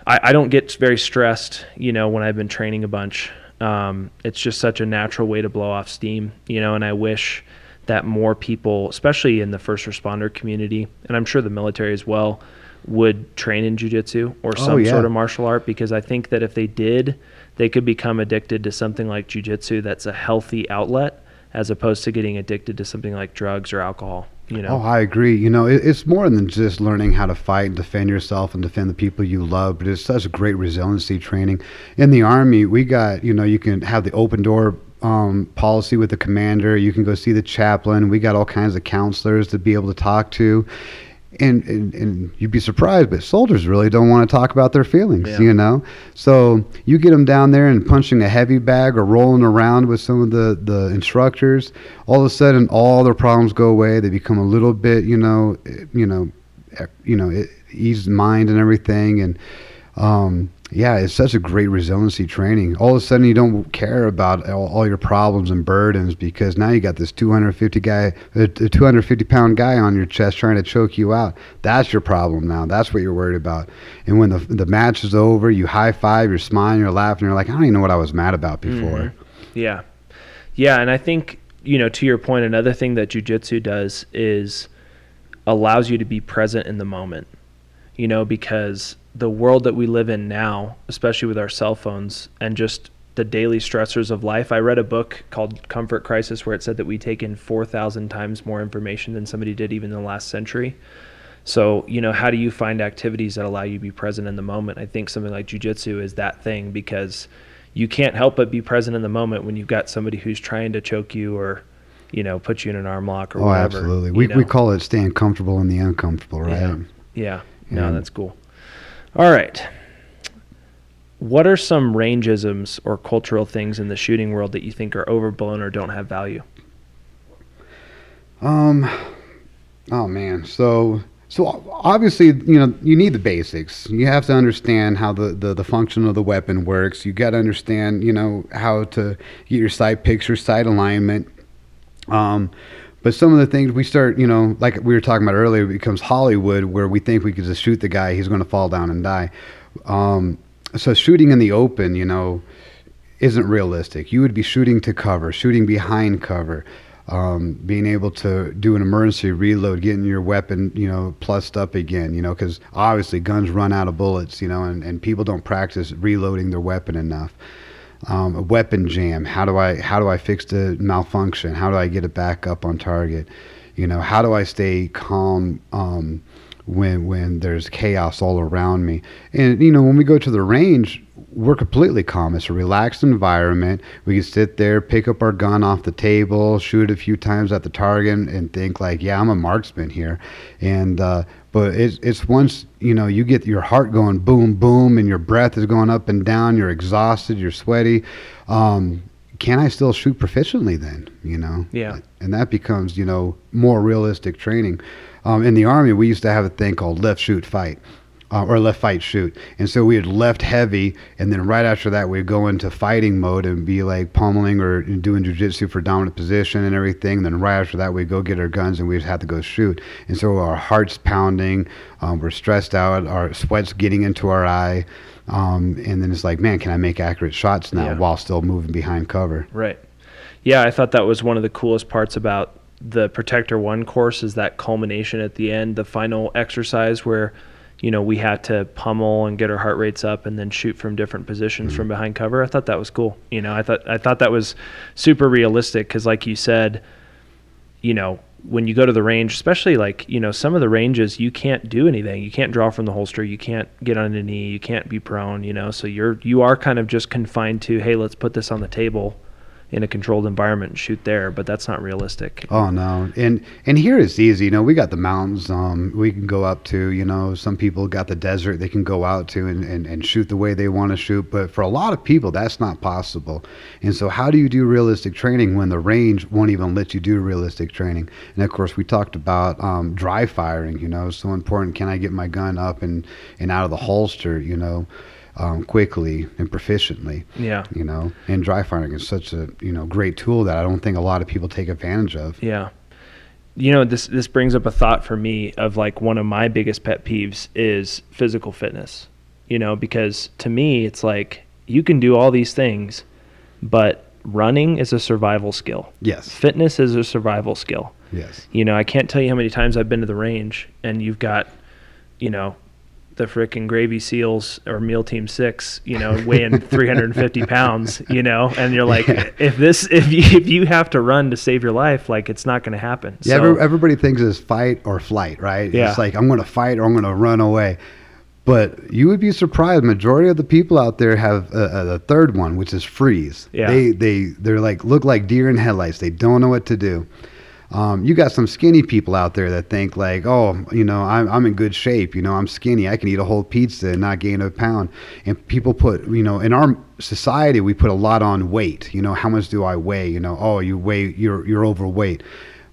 [SPEAKER 1] I, I don't get very stressed, you know, when I've been training a bunch. Um, it's just such a natural way to blow off steam, you know, and I wish that more people, especially in the first responder community, and I'm sure the military as well, would train in jujitsu or
[SPEAKER 2] Oh,
[SPEAKER 1] some
[SPEAKER 2] yeah.
[SPEAKER 1] sort of martial art because I think that if they did, they could become addicted to something like jujitsu that's a healthy outlet as opposed to getting addicted to something like drugs or alcohol, you know.
[SPEAKER 2] Oh, I agree. You know, it, it's more than just learning how to fight and defend yourself and defend the people you love, but it's such great resiliency training. In the Army, we got, you know, you can have the open door um, policy with the commander. You can go see the chaplain. We got all kinds of counselors to be able to talk to. And, and, and you'd be surprised, but soldiers really don't want to talk about their feelings,
[SPEAKER 1] Yeah.
[SPEAKER 2] you know? So you get them down there and punching a heavy bag or rolling around with some of the, the instructors, all of a sudden all their problems go away. They become a little bit, you know, eh, you know, eh, you know, eh, ease mind and everything. And um, yeah, it's such a great resiliency training. All of a sudden, you don't care about all, all your problems and burdens because now you got this 250 guy, a 250 pound guy on your chest trying to choke you out. That's your problem now. That's what you're worried about. And when the the match is over, you high five, you're smiling, you're laughing, you're like, I don't even know what I was mad about before.
[SPEAKER 1] Mhm. Yeah. Yeah, and I think, you know, to your point, another thing that jujitsu does is allows you to be present in the moment. You know, because the world that we live in now, especially with our cell phones and just the daily stressors of life. I read a book called Comfort Crisis where it said that we take in 4,000 times more information than somebody did even in the last century. So, you know, how do you find activities that allow you to be present in the moment? I think something like jujitsu is that thing because you can't help but be present in the moment when you've got somebody who's trying to choke you or, you know, put you in an arm lock or
[SPEAKER 2] Oh,
[SPEAKER 1] whatever.
[SPEAKER 2] absolutely. We,
[SPEAKER 1] know?
[SPEAKER 2] we call it staying comfortable in the uncomfortable, right?
[SPEAKER 1] Yeah. Yeah. No,
[SPEAKER 2] And-
[SPEAKER 1] that's cool. All right. What are some rangeisms or cultural things in the shooting world that you think are overblown or don't have value?
[SPEAKER 2] Um, oh man. So so obviously, you know, you need the basics. You have to understand how the the, the function of the weapon works. You got to understand, you know, how to get your sight picture, sight alignment. Um, but some of the things we start, you know, like we were talking about earlier, it becomes Hollywood, where we think we could just shoot the guy, he's going to fall down and die. Um, so shooting in the open, you know, isn't realistic. You would be shooting to cover, shooting behind cover, um, being able to do an emergency reload, getting your weapon, you know, plussed up again, you know, because obviously guns run out of bullets, you know, and, and people don't practice reloading their weapon enough. Um, a weapon jam. How do I how do I fix the malfunction? How do I get it back up on target? You know, how do I stay calm um, when when there's chaos all around me? And you know, when we go to the range, we're completely calm. It's a relaxed environment. We can sit there, pick up our gun off the table, shoot a few times at the target, and think like, yeah, I'm a marksman here. And uh, but it's it's once you know you get your heart going boom boom, and your breath is going up and down. You're exhausted. You're sweaty. Um, can I still shoot proficiently then? You know.
[SPEAKER 1] Yeah.
[SPEAKER 2] And that becomes you know more realistic training. Um, in the army, we used to have a thing called left shoot fight uh, or left fight shoot. And so we had left heavy, and then right after that, we'd go into fighting mode and be like pummeling or doing jujitsu for dominant position and everything. And Then right after that, we'd go get our guns and we'd have to go shoot. And so our heart's pounding, um, we're stressed out, our sweat's getting into our eye. Um, and then it's like, man, can I make accurate shots now
[SPEAKER 1] Yeah.
[SPEAKER 2] while still moving behind cover?
[SPEAKER 1] Right. Yeah, I thought that was one of the coolest parts about the Protector 1 course is that culmination at the end, the final exercise where, you know, we had to pummel and get our heart rates up and then shoot from different positions from mm-hmm. behind cover. I thought that was cool. You know, I thought I thought that was super realistic cuz like you said, you know, when you go to the range, especially like, you know, some of the ranges you can't do anything. You can't draw from the holster, you can't get on a knee, you can't be prone, you know. So you're you are kind of just confined to, hey, let's put this on the table in a controlled environment and shoot there, but that's not realistic.
[SPEAKER 2] Oh no, and and here it's easy. You know, we got the mountains. Um, we can go up to. You know, some people got the desert they can go out to and, and, and shoot the way they want to shoot. But for a lot of people, that's not possible. And so, how do you do realistic training when the range won't even let you do realistic training? And of course, we talked about um, dry firing. You know, so important. Can I get my gun up and and out of the holster? You know um, quickly and proficiently.
[SPEAKER 1] Yeah.
[SPEAKER 2] You know, and dry firing is such a you know great tool that I don't think a lot of people take advantage of.
[SPEAKER 1] Yeah. You know, this this brings up a thought for me of like one of my biggest pet peeves is physical fitness. You know, because to me it's like you can do all these things, but running is a survival skill.
[SPEAKER 2] Yes.
[SPEAKER 1] Fitness is a survival skill.
[SPEAKER 2] Yes.
[SPEAKER 1] You know, I can't tell you how many times I've been to the range and you've got, you know, the frickin' gravy seals or meal team six, you know, weighing 350 pounds, you know, and you're like,
[SPEAKER 2] Yeah.
[SPEAKER 1] if this, if you, if you have to run to save your life, like it's not going to happen.
[SPEAKER 2] Yeah,
[SPEAKER 1] So-
[SPEAKER 2] every, everybody thinks it's fight or flight, right?
[SPEAKER 1] Yeah.
[SPEAKER 2] It's like I'm going to fight or I'm going to run away. But you would be surprised. Majority of the people out there have a, the third one, which is freeze.
[SPEAKER 1] Yeah.
[SPEAKER 2] They they they're like look like deer in headlights. They don't know what to do. Um, you got some skinny people out there that think like, oh, you know, I'm, I'm in good shape. You know, I'm skinny. I can eat a whole pizza and not gain a pound. And people put, you know, in our society, we put a lot on weight. You know, how much do I weigh? You know, oh, you weigh, you're you're overweight.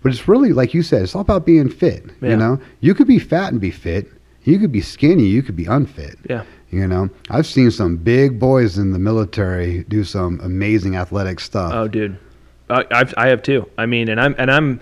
[SPEAKER 2] But it's really like you said, it's all about being fit.
[SPEAKER 1] Yeah.
[SPEAKER 2] You know, you could be fat and be fit. You could be skinny. You could be unfit.
[SPEAKER 1] yeah.
[SPEAKER 2] You know, I've seen some big boys in the military do some amazing athletic stuff.
[SPEAKER 1] Oh, dude, I, I've, I have too. I mean, and I'm and I'm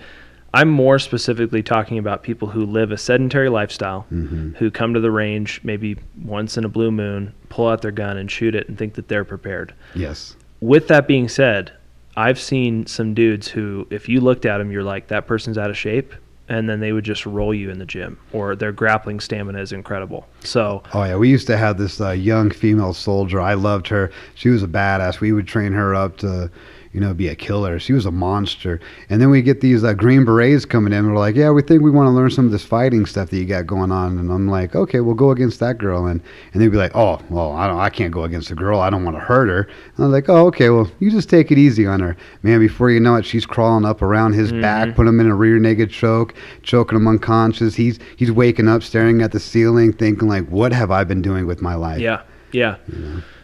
[SPEAKER 1] I'm more specifically talking about people who live a sedentary lifestyle,
[SPEAKER 2] Mhm.
[SPEAKER 1] who come to the range maybe once in a blue moon, pull out their gun and shoot it, and think that they're prepared.
[SPEAKER 2] Yes.
[SPEAKER 1] With that being said, I've seen some dudes who, if you looked at them, you're like, that person's out of shape. And then they would just roll you in the gym, or their grappling stamina is incredible. So,
[SPEAKER 2] Oh yeah, we used to have this uh, young female soldier. I loved her. She was a badass. We would train her up to, you know, be a killer. She was a monster. And then we get these uh, green berets coming in. We're like, yeah, we think we want to learn some of this fighting stuff that you got going on. And I'm like, okay, we'll go against that girl. And and they'd be like, oh, well, I don't, I can't go against a girl. I don't want to hurt her. And I'm like, oh, okay, well, you just take it easy on her, man. Before you know it, she's crawling up around his back, put him in a rear naked choke, choking him unconscious. He's he's waking up, staring at the ceiling, thinking like, what have I been doing with my life?
[SPEAKER 1] yeah, yeah.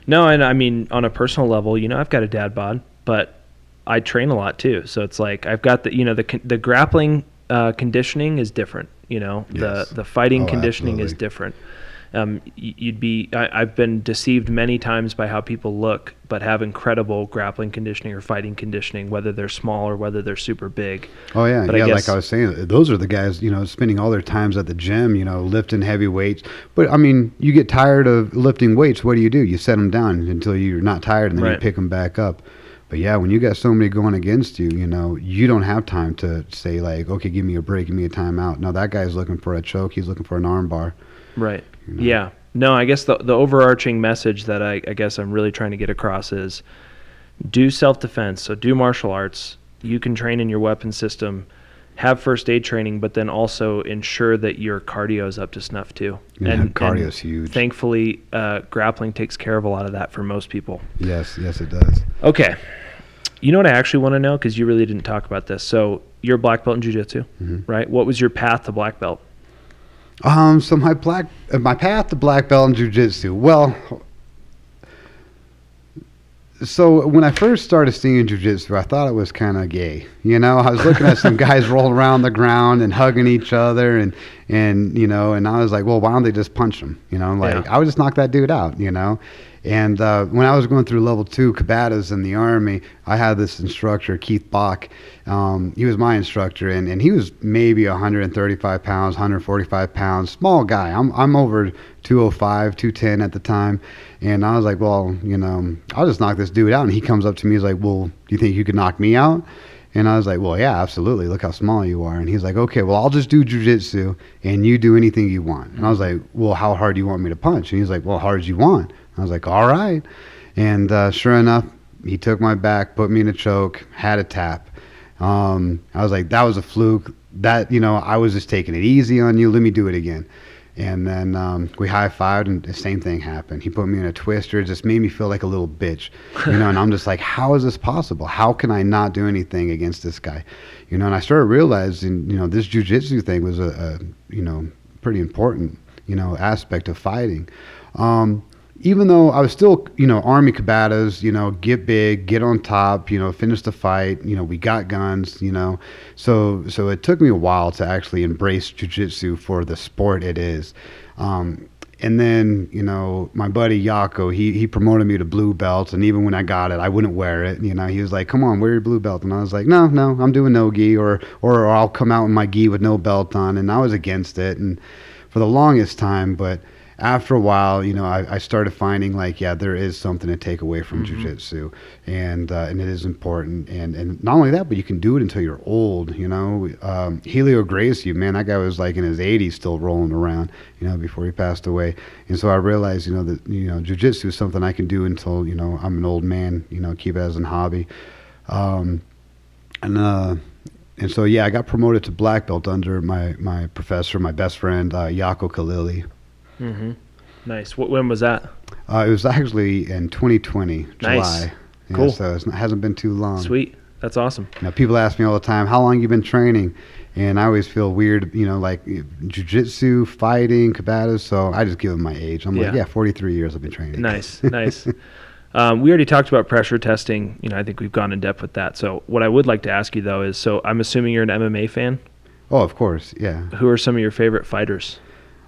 [SPEAKER 1] No, and I mean, on a personal level, you know, I've got a dad bod, but I train a lot too. So it's like I've got the, you know, the the grappling uh, conditioning is different. You know,
[SPEAKER 2] Yes.
[SPEAKER 1] the the fighting
[SPEAKER 2] Oh,
[SPEAKER 1] conditioning is different. Um, you'd be. I, I've been deceived many times by how people look, but have incredible grappling conditioning or fighting conditioning, whether they're small or whether they're super big.
[SPEAKER 2] Oh yeah,
[SPEAKER 1] But I
[SPEAKER 2] yeah.
[SPEAKER 1] guess-
[SPEAKER 2] like I was saying, those are the guys you know spending all their times at the gym, you know, lifting heavy weights. But I mean, you get tired of lifting weights. What do you do? You set them down until you're not tired, and then
[SPEAKER 1] Right.
[SPEAKER 2] you pick them back up. But yeah, when you got somebody going against you, you know, you don't have time to say like, okay, give me a break, give me a timeout. No, that guy's looking for a choke. He's looking for an armbar.
[SPEAKER 1] Right.
[SPEAKER 2] know?
[SPEAKER 1] Yeah. No, I guess the the overarching message that I, I guess I'm really trying to get across is do self defense. So do martial arts. You can train in your weapon system, have first aid training, but then also ensure that your cardio is up to snuff too.
[SPEAKER 2] Yeah, cardio's huge.
[SPEAKER 1] Thankfully, uh, grappling takes care of a lot of that for most people.
[SPEAKER 2] Yes, yes, it does.
[SPEAKER 1] Okay. You know what I actually want to know because you really didn't talk about this. So you're a black belt in jiu-jitsu,
[SPEAKER 2] Mhm.
[SPEAKER 1] right? What was your path to black belt?
[SPEAKER 2] Um, so my black, uh, my path to black belt in jujitsu. Well, so when I first started seeing jujitsu, I thought it was kind of gay. You know, I was looking at some guys rolling around the ground and hugging each other, and and you know, and I was like, well, why don't they just punch them? You know, like
[SPEAKER 1] Yeah.
[SPEAKER 2] I would just knock that dude out. You know. And uh, when I was going through level two combatives in the Army, I had this instructor, Keith Bach. Um, he was my instructor, and, and he was maybe 135 pounds, 145 pounds, small guy. I'm, I'm over 205, 210 at the time. And I was like, well, you know, I'll just knock this dude out. And he comes up to me, he's like, well, do you think you could knock me out? And I was like, well, yeah, absolutely. Look how small you are. And he's like, okay, well, I'll just do jujitsu and you do anything you want. And I was like, well, how hard do you want me to punch? And he's like, well, hard as you want. I was like, all right. And uh, sure enough, he took my back, put me in a choke, had a tap. Um, I was like, that was a fluke. That, you know, I was just taking it easy on you. Let me do it again. And then um, we high fived, and the same thing happened. He put me in a twister. It just made me feel like a little bitch, you know. and I'm just like, how is this possible? How can I not do anything against this guy, you know? And I started realizing, you know, this jujitsu thing was a, a, you know, pretty important, you know, aspect of fighting. Um, even though I was still, you know, Army combatives, you know, get big, get on top, you know, finish the fight, you know, we got guns, you know. So so it took me a while to actually embrace jujitsu for the sport it is. Um, and then, you know, my buddy Iako, he, he promoted me to blue belt. And even when I got it, I wouldn't wear it. You know, he was like, come on, wear your blue belt. And I was like, no, no, I'm doing no gi or, or I'll come out in my gi with no belt on. And I was against it. And for the longest time, but after a while, you know, I, I, started finding like, yeah, there is something to take away from mm-hmm. jujitsu, and uh, and it is important. And and not only that, but you can do it until you're old. You know, um, Helio Gracie, man, that guy was like in his 80s still rolling around. You know, before he passed away. And so I realized, you know, that you know, jujitsu is something I can do until you know I'm an old man. You know, keep it as a hobby. Um, and uh, and so yeah, I got promoted to black belt under my my professor, my best friend uh, Iako Khalili.
[SPEAKER 1] Mm-hmm. Nice. What, when was that?
[SPEAKER 2] Uh, it was actually in 2020, nice. July.
[SPEAKER 1] Yeah, cool.
[SPEAKER 2] So it hasn't been too long.
[SPEAKER 1] Sweet. That's awesome.
[SPEAKER 2] You know, people ask me all the time, how long you been training? And I always feel weird, you know, like jujitsu, fighting, combatives. So I just give them my age. I'm yeah. like, yeah, 43 years I've been training.
[SPEAKER 1] Nice, nice. Um, we already talked about pressure testing. You know, I think we've gone in depth with that. So what I would like to ask you though is, so I'm assuming you're an MMA fan.
[SPEAKER 2] Oh, of course, yeah.
[SPEAKER 1] Who are some of your favorite fighters?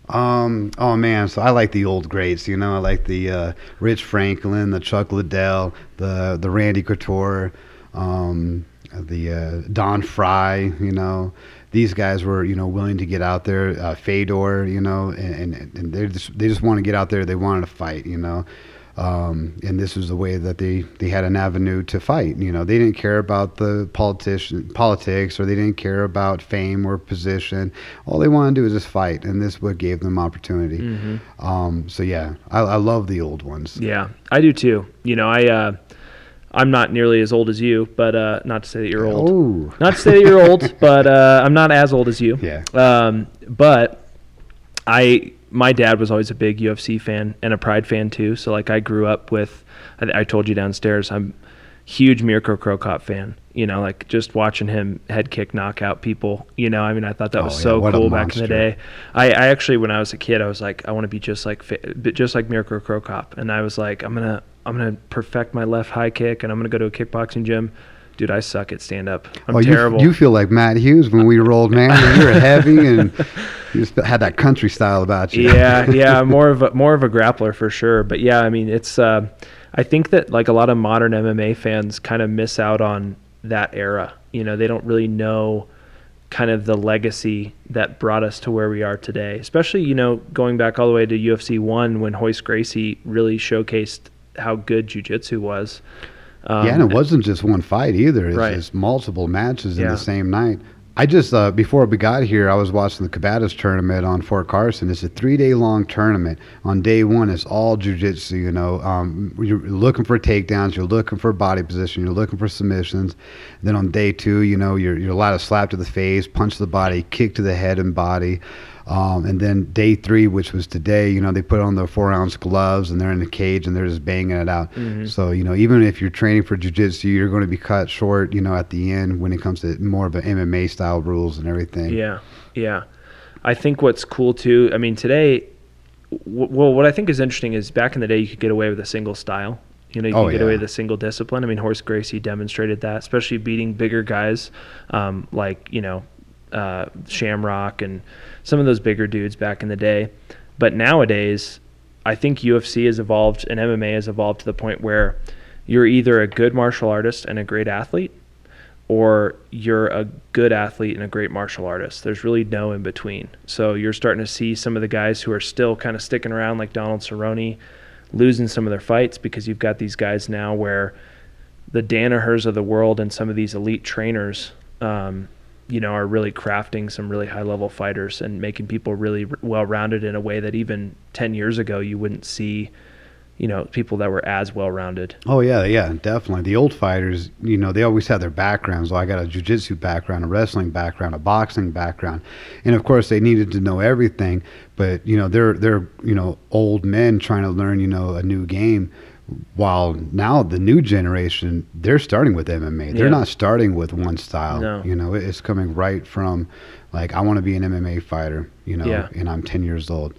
[SPEAKER 2] Um, oh man, so I like the old greats, you know, I like the uh, Rich Franklin, the Chuck Liddell, the the Randy Couture, um, the uh, Don Frye, you know. These guys were, you know, willing to get out there. Uh, Fedor, you know, and, and, and they just they just want to get out there. They wanted to fight, you know. Um, and this was the way that they, they had an avenue to fight. You know, they didn't care about the politician politics or they didn't care about fame or position. All they wanted to do was just fight, and this what gave them opportunity. Mm-hmm. Um, so yeah, I, I, love the old ones.
[SPEAKER 1] Yeah, I do too. You know, I. Uh, I'm not nearly as old as you, but uh, not to say that you're old.
[SPEAKER 2] Oh.
[SPEAKER 1] Not to say that you're old, but uh, I'm not as old as you.
[SPEAKER 2] Yeah.
[SPEAKER 1] Um, but I my dad was always a big UFC fan and a Pride fan too. So like I grew up with, I, I told you downstairs, I'm huge Mirko Cro Cop fan. You know, like just watching him head kick, knockout people. You know, I mean, I thought that was oh, so cool back in the day. I, I actually, when I was a kid, I was like, I want to be just like, just like Mirko Cro Cop, and I was like, I'm gonna, I'm gonna perfect my left high kick, and I'm gonna go to a kickboxing gym dude, I suck at stand up. I'm oh, terrible.
[SPEAKER 2] You, you, feel like Matt Hughes when we rolled, man. you were heavy and you just had that country style about you.
[SPEAKER 1] yeah, yeah, more of a more of a grappler for sure. But yeah, I mean, it's. Uh, I think that like a lot of modern MMA fans kind of miss out on that era. You know, they don't really know kind of the legacy that brought us to where we are today. Especially, you know, going back all the way to UFC one when Royce Gracie really showcased how good jiu-jitsu was.
[SPEAKER 2] Um, yeah, and it wasn't just one fight either. It's
[SPEAKER 1] right.
[SPEAKER 2] just multiple matches in the same night. I just uh, before we got here, I was watching the combatives tournament on Fort Carson. It's a three-day long tournament. On day one, it's all jujitsu. You know, um, you're looking for takedowns, you're looking for body position, you're looking for submissions. Then on day two, you know, you're you're allowed to slap to the face, punch to the body, kick to the head and body. Um, and then day three, which was today, you know, they put on the four ounce gloves and they're in the cage and they're just banging it out. Mm-hmm. So, you know, even if you're training for jujitsu, you're going to be cut short, you know, at the end when it comes to more of an MMA style rules and everything.
[SPEAKER 1] Yeah. Yeah. I think what's cool too, I mean, today, w- well, what I think is interesting is back in the day, you could get away with a single style. You know, you oh, can get yeah. away with a single discipline. I mean, Royce Gracie demonstrated that, especially beating bigger guys um, like, you know, uh, Shamrock and some of those bigger dudes back in the day. But nowadays, I think UFC has evolved and MMA has evolved to the point where you're either a good martial artist and a great athlete, or you're a good athlete and a great martial artist. There's really no in between. So you're starting to see some of the guys who are still kind of sticking around, like Donald Cerrone, losing some of their fights because you've got these guys now where the Danahers of the world and some of these elite trainers um, you know, are really crafting some really high level fighters and making people really well rounded in a way that even 10 years ago you wouldn't see you know, people that were as well rounded.
[SPEAKER 2] Oh yeah, yeah, definitely. The old fighters, you know, they always had their backgrounds. Well, I got a jujitsu background, a wrestling background, a boxing background, and of course they needed to know everything. But you know, they're they're you know old men trying to learn you know a new game. While now the new generation, they're starting with MMA. They're
[SPEAKER 1] Yeah.
[SPEAKER 2] not starting with one style.
[SPEAKER 1] No.
[SPEAKER 2] You know, it's coming right from like I want to be an MMA fighter. You know,
[SPEAKER 1] Yeah.
[SPEAKER 2] and I'm 10 years old.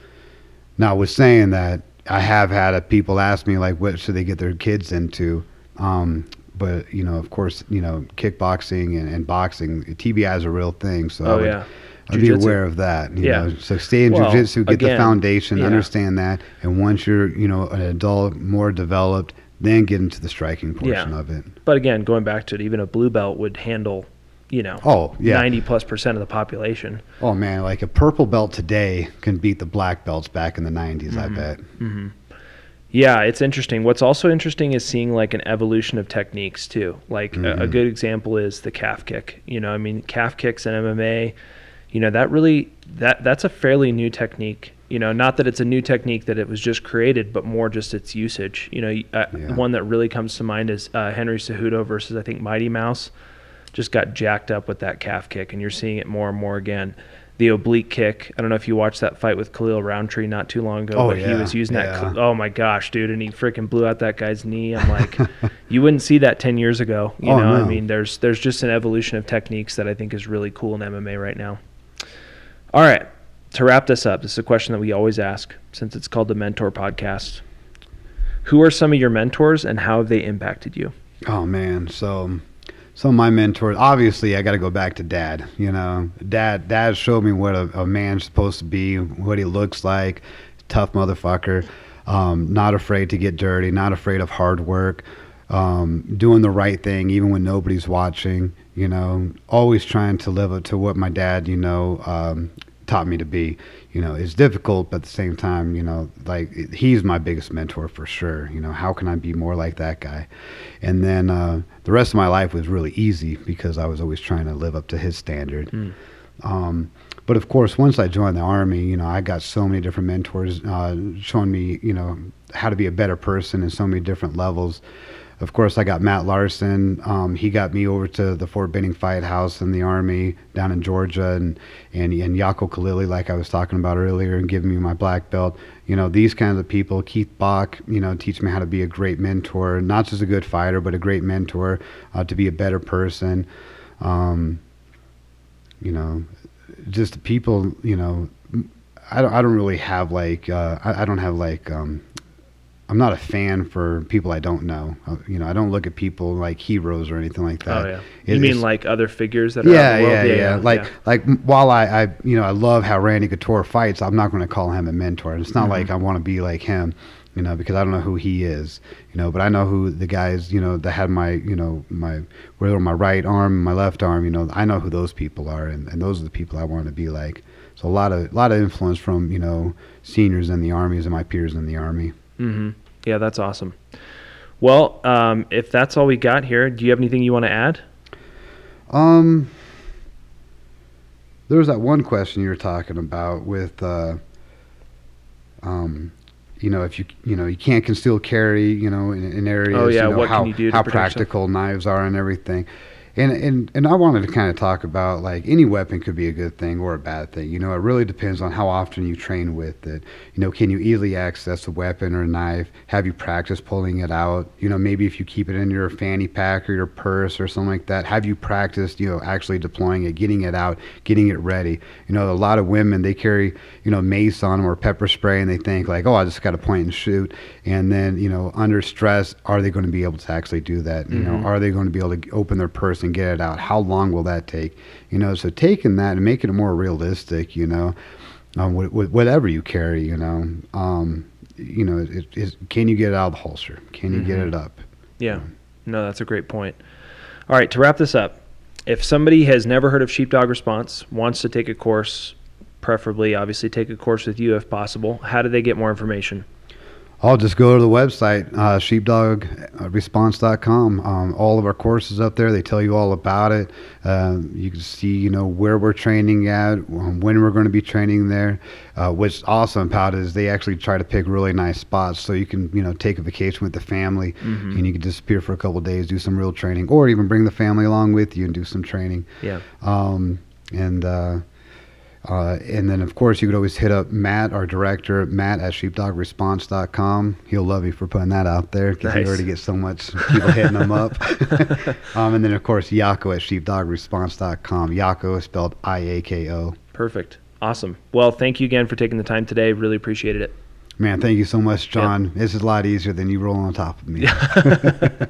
[SPEAKER 2] Now, with saying that, I have had people ask me like, what should they get their kids into? Um, but you know, of course, you know, kickboxing and, and boxing, TBI is a real thing. So
[SPEAKER 1] Oh
[SPEAKER 2] would,
[SPEAKER 1] yeah.
[SPEAKER 2] I'd be aware of that. You
[SPEAKER 1] Yeah.
[SPEAKER 2] know? So stay in
[SPEAKER 1] Well,
[SPEAKER 2] jujitsu, get the foundation,
[SPEAKER 1] yeah.
[SPEAKER 2] understand that, and once you're, you know, an adult, more developed, then get into the striking portion
[SPEAKER 1] Yeah.
[SPEAKER 2] of it.
[SPEAKER 1] But again, going back to it, even a blue belt would handle, you know,
[SPEAKER 2] Oh yeah.
[SPEAKER 1] ninety plus percent of the population.
[SPEAKER 2] Oh man, like a purple belt today can beat the black belts back in the 90s.
[SPEAKER 1] Mm-hmm.
[SPEAKER 2] I bet.
[SPEAKER 1] Yeah, it's interesting. What's also interesting is seeing like an evolution of techniques too. Like a, a
[SPEAKER 2] Mhm.
[SPEAKER 1] good example is the calf kick. You know, I mean, calf kicks in MMA. You know, that really that that's a fairly new technique. You know, not that it's a new technique that it was just created, but more just its usage. You know, uh,
[SPEAKER 2] Yeah.
[SPEAKER 1] one that really comes to mind is uh, Henry Cejudo versus I think Mighty Mouse. Just got jacked up with that calf kick, and you're seeing it more and more again. The oblique kick. I don't know if you watched that fight with Khalil Rountree not too long ago,
[SPEAKER 2] Oh,
[SPEAKER 1] but he was using that.
[SPEAKER 2] yeah.
[SPEAKER 1] cl- Oh my gosh, dude! And he freaking blew out that guy's knee. I'm like, you wouldn't see that ten years ago. You
[SPEAKER 2] Oh,
[SPEAKER 1] know, I mean, there's there's just an evolution of techniques that I think is really cool in MMA right now. All right, to wrap this up, this is a question that we always ask since it's called the Mentor Podcast. Who are some of your mentors, and how have they impacted you?
[SPEAKER 2] Oh man, so some of my mentors. Obviously, I got to go back to dad. You know, dad. Dad showed me what a, a man's supposed to be, what he looks like. Tough motherfucker. Um, not afraid to get dirty. Not afraid of hard work. Um, doing the right thing even when nobody's watching. You know, always trying to live up to what my dad, you know, um, taught me to be. You know, it's difficult, but at the same time, you know, like he's my biggest mentor for sure. You know, how can I be more like that guy? And then uh, the rest of my life was really easy because I was always trying to live up to his standard.
[SPEAKER 1] Mm.
[SPEAKER 2] Um, but of course, once I joined the army, you know, I got so many different mentors uh, showing me, you know, how to be a better person in so many different levels. Of course, I got Matt Larson. Um, he got me over to the Fort Benning Fight House in the Army down in Georgia, and and and Iako Khalili, like I was talking about earlier, and giving me my black belt. You know, these kinds of people. Keith Bach, you know, teach me how to be a great mentor, not just a good fighter, but a great mentor, uh, to be a better person. Um, you know, just people. You know, I don't. I don't really have like. Uh, I, I don't have like. Um, I'm not a fan for people I don't know. Uh, you know, I don't look at people like heroes or anything like that.
[SPEAKER 1] oh yeah,
[SPEAKER 2] It-
[SPEAKER 1] you mean like other figures that are out
[SPEAKER 2] yeah,
[SPEAKER 1] the
[SPEAKER 2] yeah,
[SPEAKER 1] world?
[SPEAKER 2] yeah, Like, like while I, I, you know, I love how Randy Couture fights. I'm not going to call him a mentor. And it's not
[SPEAKER 1] Mhm.
[SPEAKER 2] like I want to be like him, you know, because I don't know who he is, you know. But I know who the guys, you know, that had my, you know, my whether my right arm, my left arm, you know, I know who those people are, and, and those are the people I want to be like. So a lot of, a lot of influence from, you know, seniors in the armies and my peers in the army.
[SPEAKER 1] Hmm Yeah, that's awesome. Well, um, if that's all we got here, do you have anything you want to add?
[SPEAKER 2] Um, there was that one question you were talking about with, uh, um, you know, if you you know you can't conceal carry, you know, in, in areas,
[SPEAKER 1] Oh, yeah,
[SPEAKER 2] you know,
[SPEAKER 1] what can
[SPEAKER 2] how
[SPEAKER 1] you do to
[SPEAKER 2] how
[SPEAKER 1] protect yourself?
[SPEAKER 2] practical knives are and everything. And, and and I wanted to kind of talk about like any weapon could be a good thing or a bad thing. You know, it really depends on how often you train with it. You know, can you easily access a weapon or a knife? Have you practiced pulling it out? You know, maybe if you keep it in your fanny pack or your purse or something like that, have you practiced, you know, actually deploying it, getting it out, getting it ready? You know, a lot of women they carry, you know, mace on them or pepper spray and they think like, oh, I just got to point and shoot. And then, you know, under stress, are they going to be able to actually do that? You
[SPEAKER 1] Mhm.
[SPEAKER 2] know, are they going to be able to open their purse and get it out? How long will that take? You know, so taking that and making it more realistic, you know, um, with, with whatever you carry, you know, um, you know, it, it, can you get it out of the holster? Can you get
[SPEAKER 1] Mhm.
[SPEAKER 2] it up?
[SPEAKER 1] Yeah. No, that's a great point. All right, to wrap this up, if somebody has never heard of Sheepdog Response, wants to take a course, preferably, obviously, take a course with you if possible, how do they get more information?
[SPEAKER 2] I'll just go to the website, uh, sheepdogresponse.com. Um, all of our courses up there, they tell you all about it. Um, you can see, you know, where we're training at, um, when we're going to be training there. Uh, what's awesome about it is they actually try to pick really nice spots so you can, you know, take a vacation with the family
[SPEAKER 1] Mm-hmm.
[SPEAKER 2] and you can disappear for a couple of days, do some real training, or even bring the family along with you and do some training.
[SPEAKER 1] Yeah.
[SPEAKER 2] Um, and uh, uh, and then, of course, you could always hit up Matt, our director, Matt at sheepdogresponse.com. He'll love you for putting that out there because
[SPEAKER 1] Nice.
[SPEAKER 2] he already gets so much people hitting him up. um, and then, of course, Iako at sheepdogresponse.com. Iako is spelled I A K O.
[SPEAKER 1] Perfect. Awesome. Well, thank you again for taking the time today. Really appreciated it.
[SPEAKER 2] Man, thank you so much, John. This is a lot easier than you rolling on top of me.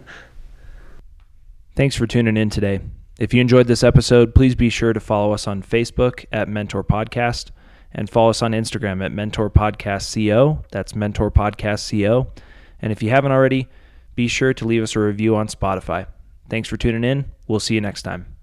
[SPEAKER 1] Thanks for tuning in today. If you enjoyed this episode, please be sure to follow us on Facebook at Mentor Podcast and follow us on Instagram at Mentor Podcast CO. That's Mentor Podcast CO. And if you haven't already, be sure to leave us a review on Spotify. Thanks for tuning in. We'll see you next time.